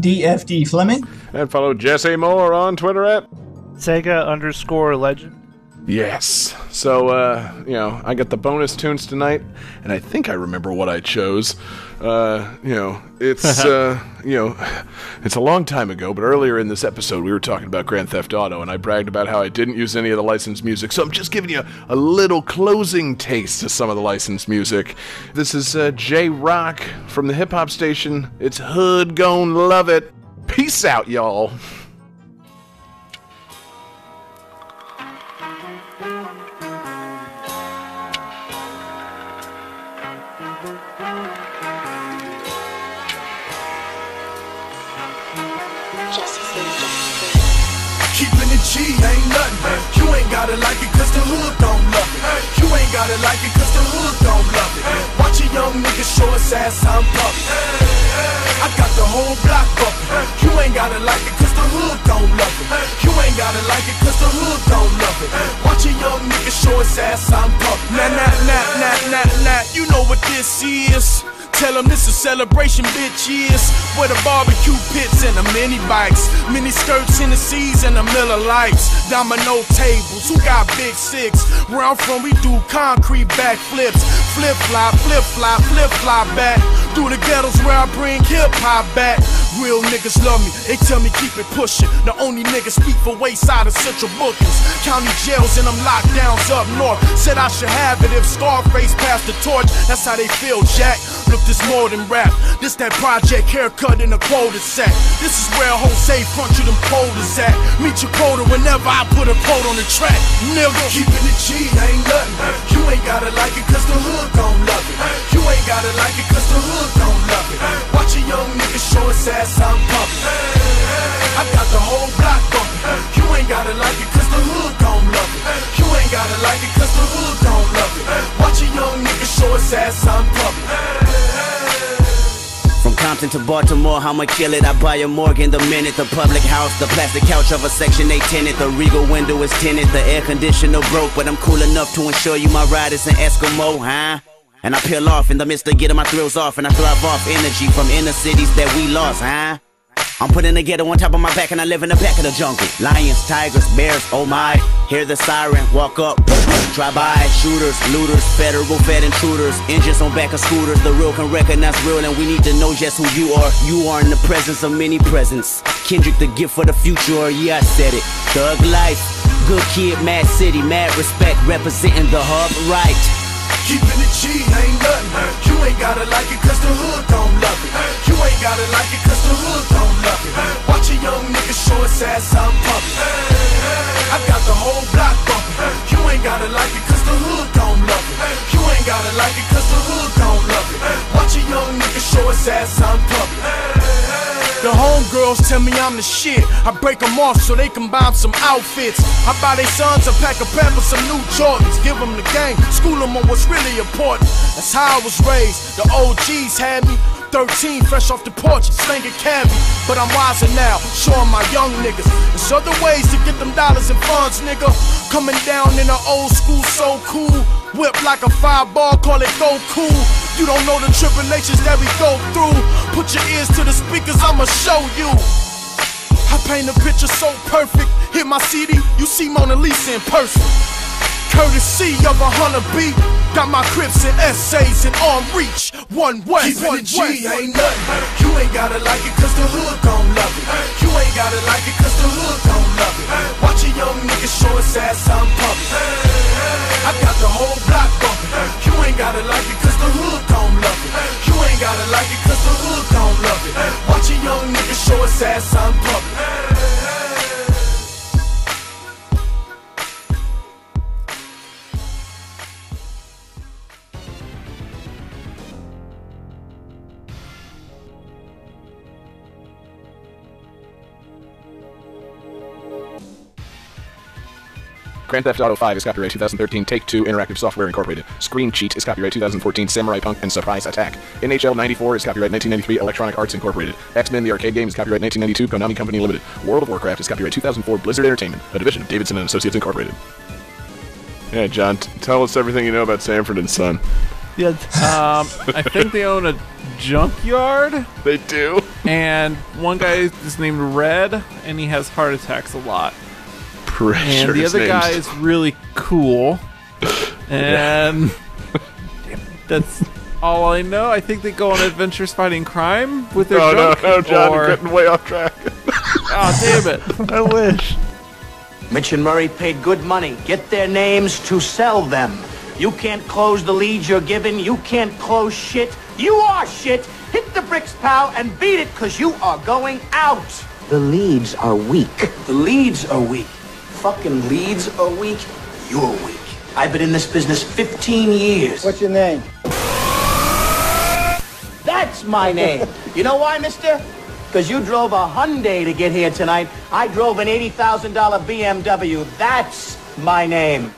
DFD Fleming. And follow Jesse Moore on Twitter at Sega underscore legend. Yes. So, uh, you know, I got the bonus tunes tonight, and I think I remember what I chose. Uh, you know, it's, uh, you know, it's a long time ago, but earlier in this episode, we were talking about Grand Theft Auto, and I bragged about how I didn't use any of the licensed music, so I'm just giving you a little closing taste of some of the licensed music. This is uh, Jay Rock from the hip hop station. It's Hood Gon' Love It. Peace out, y'all. Ain't nothing. You ain't gotta like it cause the hood don't love it. You ain't gotta like it cause the hood don't love it. Watch a young niggas show his ass I'm puppy. I got the whole block bumping. You ain't gotta like it cause the hood don't love it. You ain't gotta like it cause the hood don't love it. Watch a young nigga show his ass I'm puppy. Nah, nah, nah, nah, nah, nah. You know what this is. Tell them this a celebration, bitch, yes. Where the barbecue pits and the mini bikes, mini skirts in the seas and the Miller Lights, domino tables. Who got big six? Where I'm from, we do concrete backflips, flip flop, flip flop, flip flop back. Through the ghettos where I bring hip hop back. Real niggas love me, they tell me keep it pushing. The only niggas speak for wayside of central bookings. County jails and them lockdowns up north. Said I should have it if Scarface passed the torch. That's how they feel, Jack. Look, this more than rap. This that project haircut in a quota set. This is where Jose front you them quotas at. Meet your quota whenever I put a quote on the track. Nigga, keeping it G ain't nothing. You ain't gotta like it cause the hood gon' love it. You ain't gotta like it cause the hood don't love it. Watch a young nigga show his ass I'm pumping. I got the whole block bumping. You ain't gotta like it cause the hood gon' love it. You ain't gotta like it cause the hood gon' love it. Watch a young nigga show his ass I'm pumping. From Compton to Baltimore, I'ma kill it. I buy a Morgan the minute. The public house, the plastic couch of a Section 8 tenant. The regal window is tinted. The air conditioner broke, but I'm cool enough to ensure you my ride is an Eskimo, huh? And I peel off in the midst of getting my thrills off, and I thrive off energy from inner cities that we lost, huh? I'm putting the ghetto on top of my back and I live in the back of the jungle. Lions, tigers, bears, oh my. Hear the siren, walk up, drive by. Shooters, looters, federal fed intruders. Engines on back of scooters. The real can recognize real and we need to know just who you are. You are in the presence of many presents. Kendrick the gift for the future, yeah, I said it. Thug life, good kid, mad city, mad respect, representing the hub right. Keeping it G ain't nothing. You ain't gotta like it cause the hood don't love it. You ain't gotta like it cause the hood don't love it. Watch a young nigga show his ass out public. I got the whole block bumping. You ain't gotta like it cause the hood don't love it. You ain't gotta like it cause the hood don't love it. Watch a young nigga show his ass out public. The homegirls tell me I'm the shit. I break them off so they can buy some outfits. I buy their sons a pack of peppers, some new Jordans. Give them the game, school them on what's really important. That's how I was raised. The OGs had me 13, fresh off the porch, slinging candy. But I'm wiser now, showing my young niggas. There's other ways to get them dollars and funds, nigga. Coming down in an old school, so cool. Whip like a fireball, call it go cool. You don't know the tribulations that we go through. Put your ears to the speakers, I'ma show you. I paint a picture so perfect. Hit my CD, you see Mona Lisa in person. Courtesy of a hunter beat. Got my crips and essays in arm reach. One way, Keeping one G way. ain't nothing. You ain't gotta like it cause the hood gon' love it. You ain't gotta like it cause the hood gon' love it. Watch a young nigga show his ass in public. I got the whole block bumping. You ain't gotta like it cause the hood don't love it. You ain't gotta like it cause the hood don't love it. Watch a young nigga show his ass out in Grand Theft Auto 5 is copyright 2013 Take Two Interactive Software Incorporated. Screen Cheat is copyright 2014 Samurai Punk and Surprise Attack. NHL 94 is copyright 1993 Electronic Arts Incorporated. X-Men the arcade game is copyright 1992 Konami Company Limited. World of Warcraft is copyright 2004 Blizzard Entertainment, a division of Davidson and Associates Incorporated. Yeah, John, t- tell us everything you know about Sanford and Son. Yeah. Um, I think they own a junkyard, They do. and one guy is named Red, and he has heart attacks a lot. Pretty And sure the other name's- guy is really cool, and that's all I know. I think they go on adventures fighting crime with their Oh no, junk. no, John, or, you're getting way off track. oh damn it! I wish. Mitch and Murray paid good money. Get their names to sell them. You can't close the leads you're given. You can't close shit. You are shit. Hit the bricks, pal, and beat it, because you are going out. The leads are weak. The leads are weak. Fucking leads are weak. You're weak. I've been in this business 15 years. What's your name? That's my name. You know why, mister? Because you drove a Hyundai to get here tonight. I drove an $80,000 BMW. That's my name.